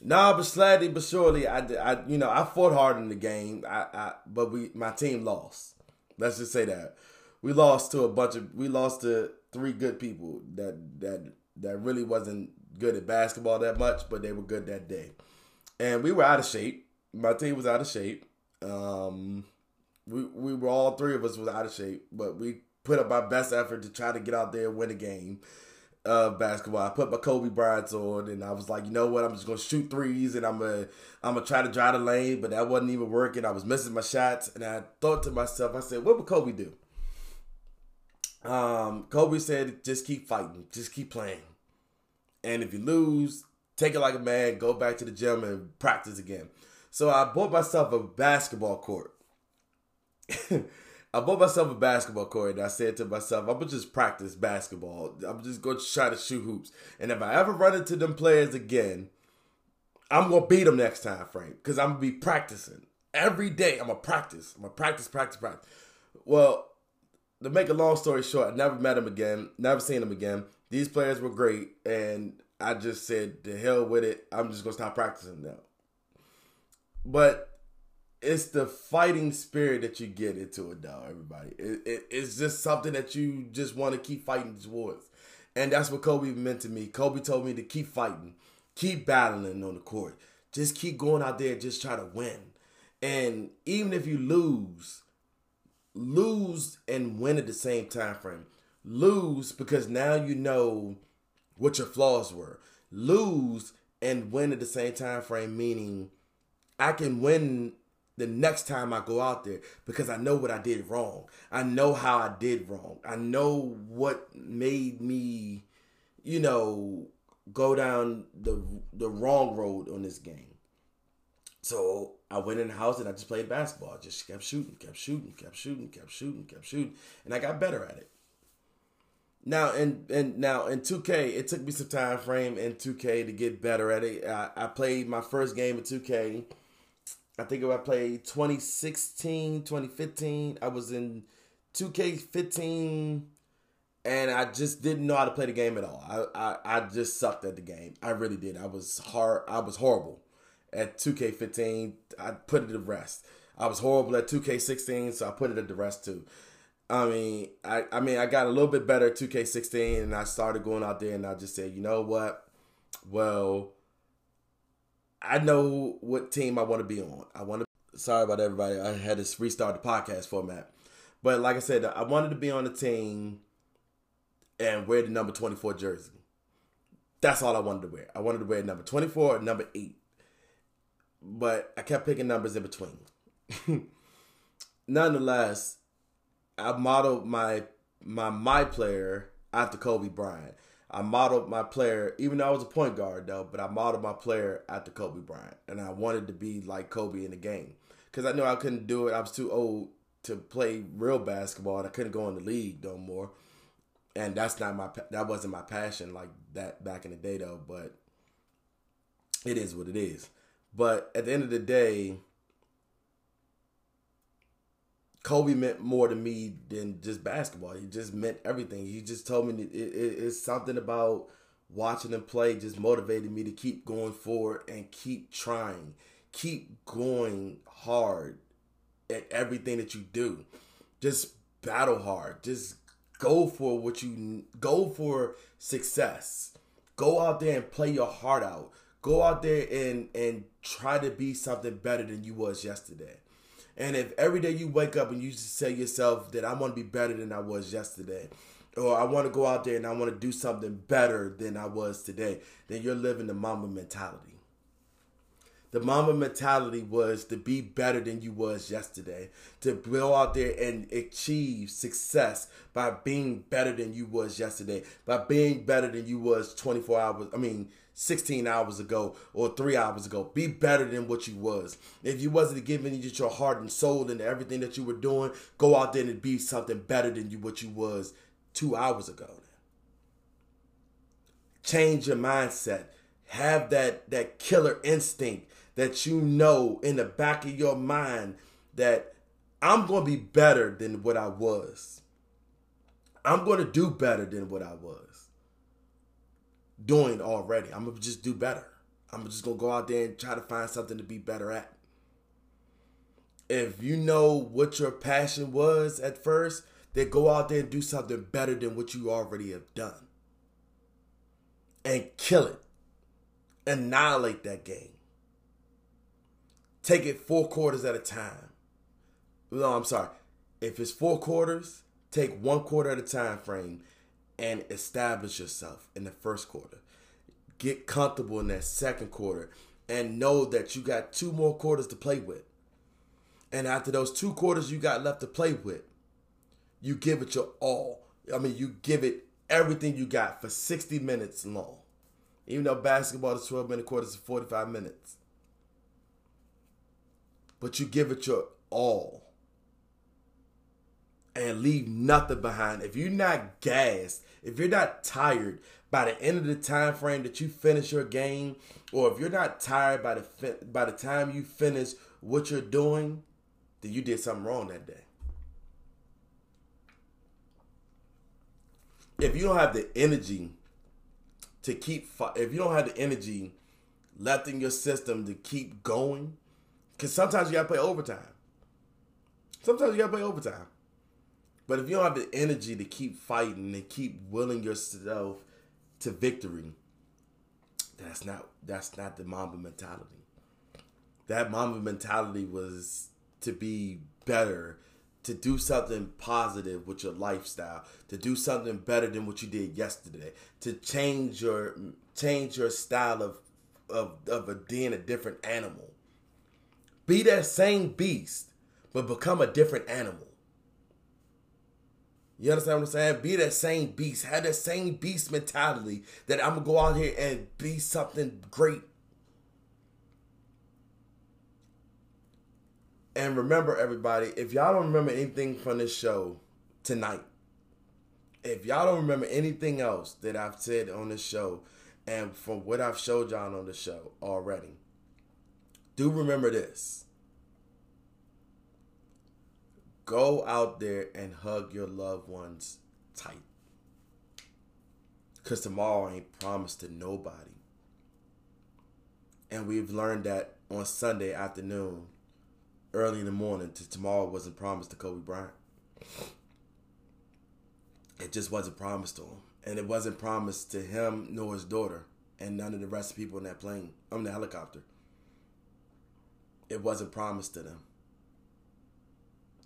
Nah, but slowly but surely, I, I, you know, I fought hard in the game. I, I, but we, my team lost. Let's just say that we lost to a bunch of, we lost to three good people that that that really wasn't good at basketball that much, but they were good that day and we were out of shape. My team was out of shape. Um, we we were all three of us was out of shape, but we put up our best effort to try to get out there and win a game of basketball. I put my Kobe Bryant's on, and I was like, you know what? I'm just gonna shoot threes, and I'm gonna I'm gonna try to drive the lane, but that wasn't even working. I was missing my shots, and I thought to myself, I said, what would Kobe do? Um, Kobe said, just keep fighting, just keep playing, and if you lose, take it like a man, go back to the gym and practice again. So I bought myself a basketball court. (laughs) I bought myself a basketball court and I said to myself, I'm gonna just practice basketball. I'm just gonna try to shoot hoops. And if I ever run into them players again, I'm gonna beat them next time frame. Cause I'm gonna be practicing. Every day I'm gonna practice. I'm gonna practice, practice, practice. Well, to make a long story short, I never met them again, never seen them again. These players were great, and I just said, the hell with it. I'm just gonna stop practicing now. But it's the fighting spirit that you get into it, though. Everybody, it, it, it's just something that you just want to keep fighting towards, and that's what Kobe meant to me. Kobe told me to keep fighting, keep battling on the court, just keep going out there, just try to win. And even if you lose, lose and win at the same time frame. Lose because now you know what your flaws were. Lose and win at the same time frame, meaning I can win the next time I go out there because I know what I did wrong. I know how I did wrong. I know what made me, you know, go down the the wrong road on this game. So I went in the house and I just played basketball. I just kept shooting, kept shooting, kept shooting, kept shooting, kept shooting, and I got better at it. Now and and now in 2K, it took me some time frame in 2K to get better at it. I, I played my first game of 2K. I think I played 2016, 2015. I was in 2K15 and I just didn't know how to play the game at all. I, I, I just sucked at the game. I really did. I was hard I was horrible at 2K15. I put it to rest. I was horrible at 2K16, so I put it at the rest too. I mean, I, I mean, I got a little bit better at 2K16, and I started going out there, and I just said, you know what? Well, I know what team I want to be on. I want to. Sorry about everybody. I had to restart the podcast format, but like I said, I wanted to be on the team and wear the number 24 jersey. That's all I wanted to wear. I wanted to wear number 24 or number eight, but I kept picking numbers in between. (laughs) nonetheless, I modeled my my my player after Kobe Bryant. I modeled my player, even though I was a point guard though, but I modeled my player after Kobe Bryant, and I wanted to be like Kobe in the game because I knew I couldn't do it. I was too old to play real basketball, and I couldn't go in the league no more. And that's not my that wasn't my passion like that back in the day though. But it is what it is. But at the end of the day, Kobe meant more to me than just basketball. He just meant everything. He just told me it, it, it's something about watching him play just motivated me to keep going forward and keep trying, keep going hard at everything that you do. Just battle hard. Just go for what you go for success. Go out there and play your heart out. Go out there and and try to be something better than you was yesterday. And if every day you wake up and you say yourself that I want to be better than I was yesterday, or I want to go out there and I want to do something better than I was today, then you're living the mamba mentality. The mamba mentality was to be better than you was yesterday, to go out there and achieve success by being better than you was yesterday, by being better than you was 24 hours. I mean, 16 hours ago or three hours ago. Be better than what you was. If you wasn't giving you your heart and soul and everything that you were doing, go out there and be something better than you what you was two hours ago. Change your mindset. Have that that killer instinct that you know in the back of your mind that I'm going to be better than what I was. I'm going to do better than what I was doing already. I'm gonna just do better. I'm just gonna go out there and try to find something to be better at. If you know what your passion was at first, then go out there and do something better than what you already have done. And kill it. Annihilate that game. Take it four quarters at a time. No, I'm sorry. If it's four quarters, take one quarter at a time frame and establish yourself in the first quarter. Get comfortable in that second quarter and know that you got two more quarters to play with. And after those two quarters you got left to play with, you give it your all. I mean, you give it everything you got for 60 minutes long. Even though basketball is 12 minute quarters is 45 minutes. But you give it your all and leave nothing behind. If you're not gassed, if you're not tired by the end of the time frame that you finish your game, or if you're not tired by the by the time you finish what you're doing, then you did something wrong that day. If you don't have the energy to keep, if you don't have the energy left in your system to keep going, because sometimes you gotta play overtime. Sometimes you gotta play overtime. But if you don't have the energy to keep fighting and keep willing yourself to victory, that's not that's not the Mamba mentality. That Mamba mentality was to be better, to do something positive with your lifestyle, to do something better than what you did yesterday, to change your change your style of of of a, being a different animal. Be that same beast, but become a different animal. You understand what I'm saying? Be that same beast. Have that same beast mentality that I'm gonna go out here and be something great. And remember, everybody, if y'all don't remember anything from this show tonight, if y'all don't remember anything else that I've said on this show, and from what I've showed y'all on the show already, do remember this Go out there and hug your loved ones tight. Because tomorrow ain't promised to nobody. And we've learned that on Sunday afternoon, early in the morning, to tomorrow wasn't promised to Kobe Bryant. It just wasn't promised to him. And it wasn't promised to him nor his daughter and none of the rest of the people in that plane, on the helicopter. It wasn't promised to them.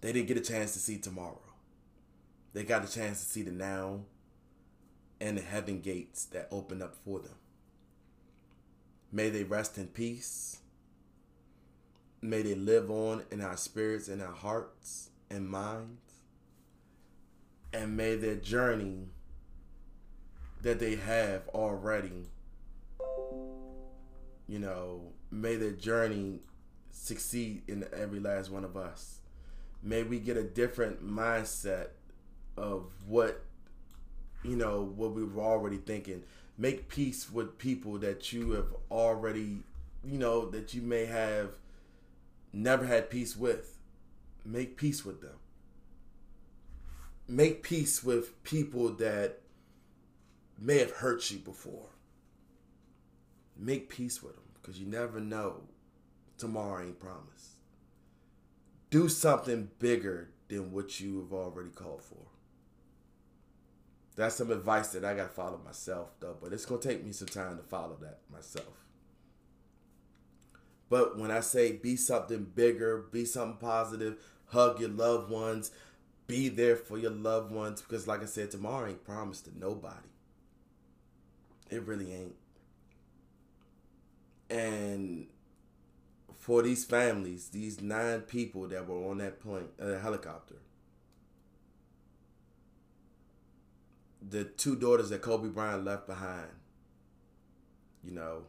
They didn't get a chance to see tomorrow. They got a chance to see the now and the heaven gates that open up for them. May they rest in peace. may they live on in our spirits and our hearts and minds. And may their journey that they have already, you know, may their journey succeed in every last one of us. May we get a different mindset of what, you know, what we were already thinking. Make peace with people that you have already, you know, that you may have never had peace with. Make peace with them. Make peace with people that may have hurt you before. Make peace with them because you never know. Tomorrow ain't promised. Do something bigger than what you have already called for. That's some advice that I got to follow myself, though, but it's going to take me some time to follow that myself. But when I say be something bigger, be something positive, hug your loved ones, be there for your loved ones, because like I said, tomorrow ain't promised to nobody. It really ain't. And for these families, these nine people that were on that plane, uh, helicopter, the two daughters that Kobe Bryant left behind, you know,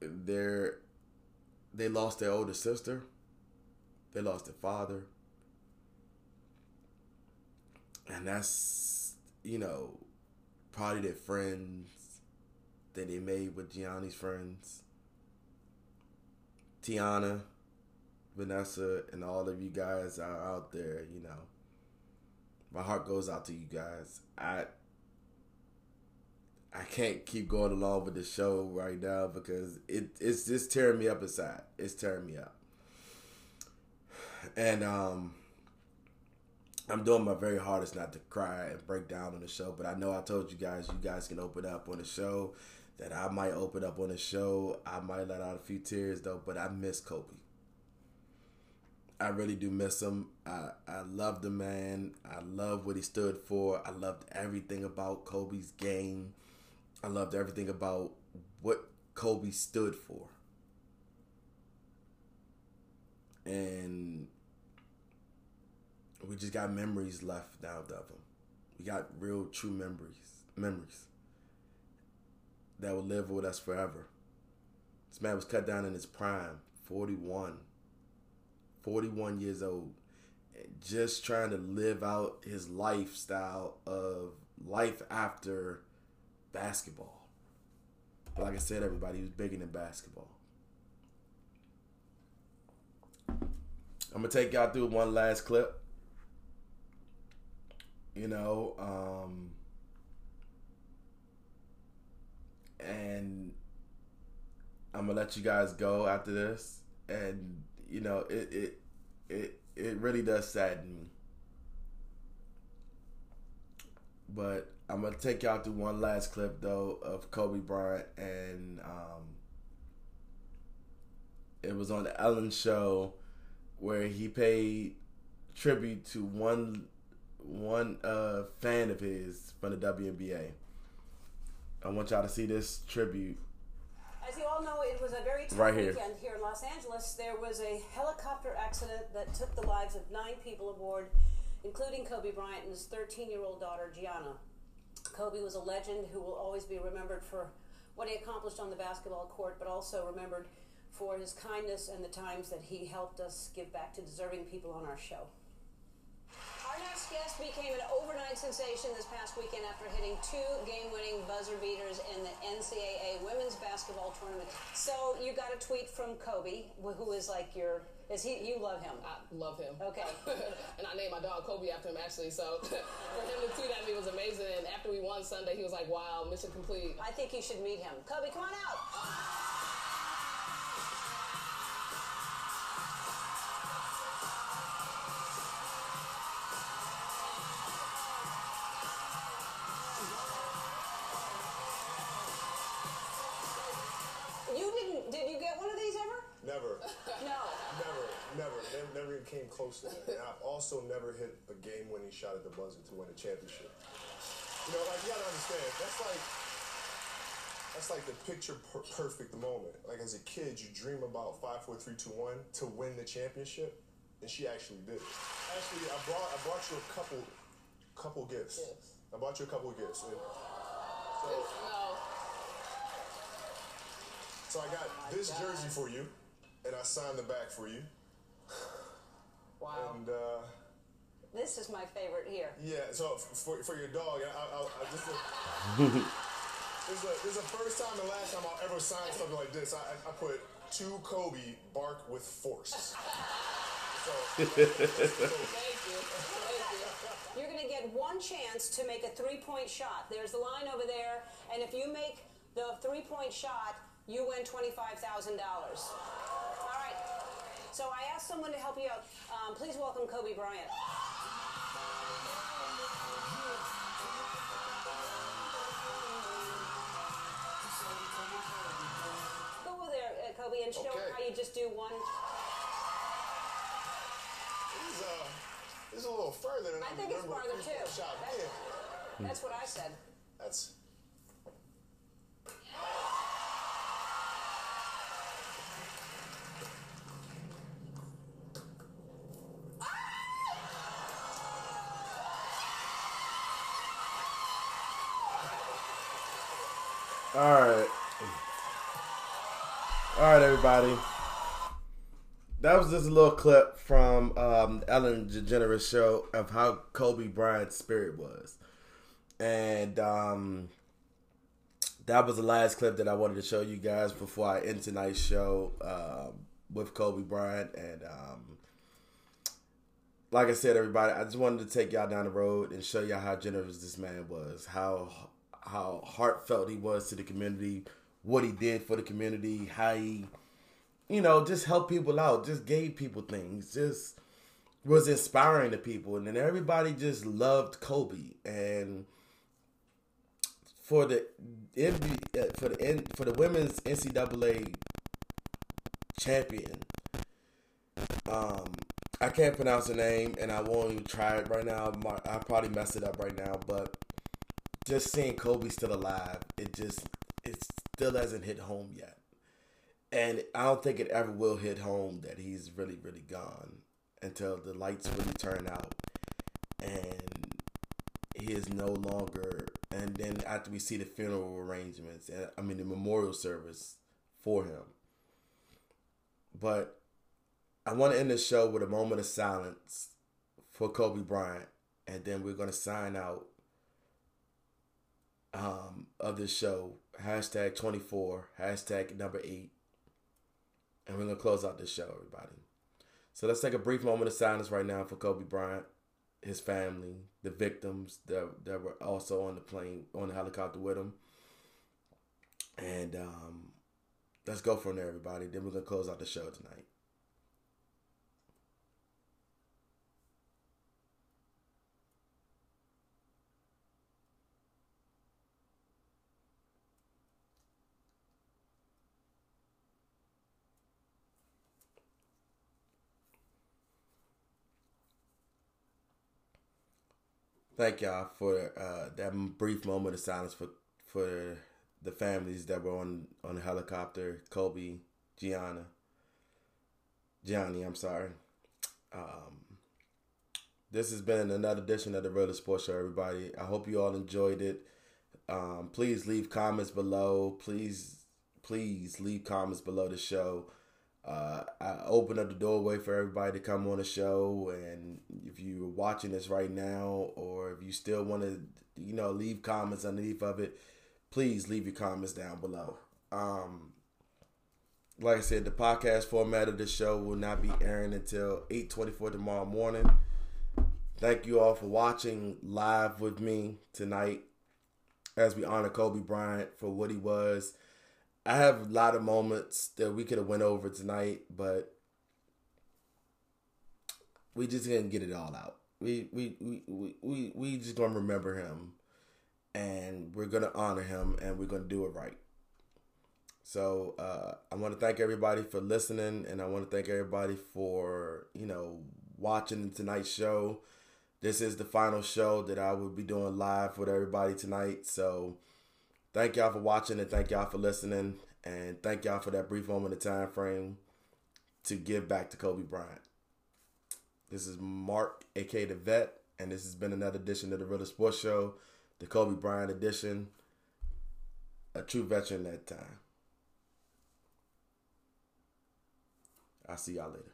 they're they lost their older sister, they lost their father, and that's you know probably their friends that they made with Gianni's friends. Tiana, Vanessa, and all of you guys are out there, you know. My heart goes out to you guys. I I can't keep going along with the show right now because it it's just tearing me up inside. It's tearing me up. And um I'm doing my very hardest not to cry and break down on the show, but I know I told you guys you guys can open up on the show. That I might open up on the show. I might let out a few tears though, but I miss Kobe. I really do miss him. I, I love the man. I love what he stood for. I loved everything about Kobe's game. I loved everything about what Kobe stood for. And we just got memories left now of him. We got real true memories. Memories that will live with us forever. This man was cut down in his prime, 41. 41 years old. Just trying to live out his lifestyle of life after basketball. But like I said, everybody, he was bigger than basketball. I'm gonna take y'all through one last clip. You know, um, and I'm gonna let you guys go after this. And you know, it it it it really does sadden me. But I'm gonna take y'all through one last clip though of Kobe Bryant, and um, it was on the Ellen show where he paid tribute to one one uh, fan of his from the WNBA. I want y'all to see this tribute. As you all know, it was a very tough Right here. weekend here in Los Angeles. There was a helicopter accident that took the lives of nine people aboard, including Kobe Bryant and his 13 year old daughter, Gianna. Kobe was a legend who will always be remembered for what he accomplished on the basketball court, but also remembered for his kindness and the times that he helped us give back to deserving people on our show. Guest became an overnight sensation this past weekend after hitting two game-winning buzzer beaters in the NCAA women's basketball tournament. So you got a tweet from Kobe, who is like your is he? You love him? I love him. Okay. (laughs) and I named my dog Kobe after him actually. So (laughs) for him to tweet at me was amazing. And after we won Sunday, he was like, "Wow, mission complete." I think you should meet him. Kobe, come on out. Came close to that. And I've also never hit a game-winning shot at the buzzer to win a championship. You know, like you gotta understand, that's like That's like the picture per- perfect moment. Like as a kid, you dream about five, four, three, two, one to win the championship, and she actually did. it. Actually, I brought I brought you a couple couple gifts. I brought you a couple gifts. And so, so I got this jersey for you, and I signed the back for you. Wow. And uh, This is my favorite here. yeah, so for, for your dog, I, I, I, just. (laughs) This is, a, this is the first time and last time I'll ever sign something like this. I, I put to Kobe, bark with force. So, You're going to get one chance to make a three point shot. There's the line over there, and if you make the three point shot, you win $25,000. So I asked someone to help you out. Um, please welcome Kobe Bryant. Go over there, uh, Kobe, and show Okay. how you just do one. this is, uh, this is a little further than I, I think it's farther too. Shot. That's, Yeah. that's what I said. That's All right, everybody. That was just a little clip from um, Ellen DeGeneres show of how Kobe Bryant's spirit was, and um, that was the last clip that I wanted to show you guys before I end tonight's show um, with Kobe Bryant. And um, like I said, everybody, I just wanted to take y'all down the road and show y'all how generous this man was, how how heartfelt he was to the community, what he did for the community, how he, you know, just helped people out, just gave people things, just was inspiring to people, and then everybody just loved Kobe and for the NB, uh, for the for the women's NCAA champion. Um, I can't pronounce her name, and I won't even try it right now. I probably messed it up right now, but just seeing Kobe still alive, it just still hasn't hit home yet, and I don't think it ever will hit home that he's really really gone until the lights really turn out, and he is no longer. And then after we see the funeral arrangements, and I mean the memorial service for him, but I want to end the show with a moment of silence for Kobe Bryant, and then we're gonna sign out um, of this show. Hashtag 24, hashtag number eight. And we're going to close out this show, everybody. So let's take a brief moment of silence right now for Kobe Bryant, his family, the victims that, that were also on the plane, on the helicopter with him. And um, let's go from there, everybody. Then we're going to close out the show tonight. Thank y'all for uh, that brief moment of silence for for the families that were on on the helicopter. Kobe, Gianna, Gianni. I'm sorry. Um, this has been another edition of the Real Sports Show. Everybody, I hope you all enjoyed it. Um, please leave comments below. Please, please leave comments below the show. Uh, I open up the doorway for everybody to come on the show, and if you're watching this right now, or if you still want to, you know, leave comments underneath of it, please leave your comments down below. Um, like I said, the podcast format of the show will not be airing until 8:24 tomorrow morning. Thank you all for watching live with me tonight as we honor Kobe Bryant for what he was. I have a lot of moments that we could have went over tonight, but we just didn't get it all out. We we we we we, we just gonna remember him, and we're gonna honor him, and we're gonna do it right. So uh, I want to thank everybody for listening, and I want to thank everybody for you know watching tonight's show. This is the final show that I will be doing live with everybody tonight. So thank y'all for watching and thank y'all for listening and thank y'all for that brief moment of time frame to give back to Kobe Bryant. This is Mark, aka the Vet, and this has been another edition of the Real Sports Show, the Kobe Bryant edition. A true veteran that time. I'll see y'all later.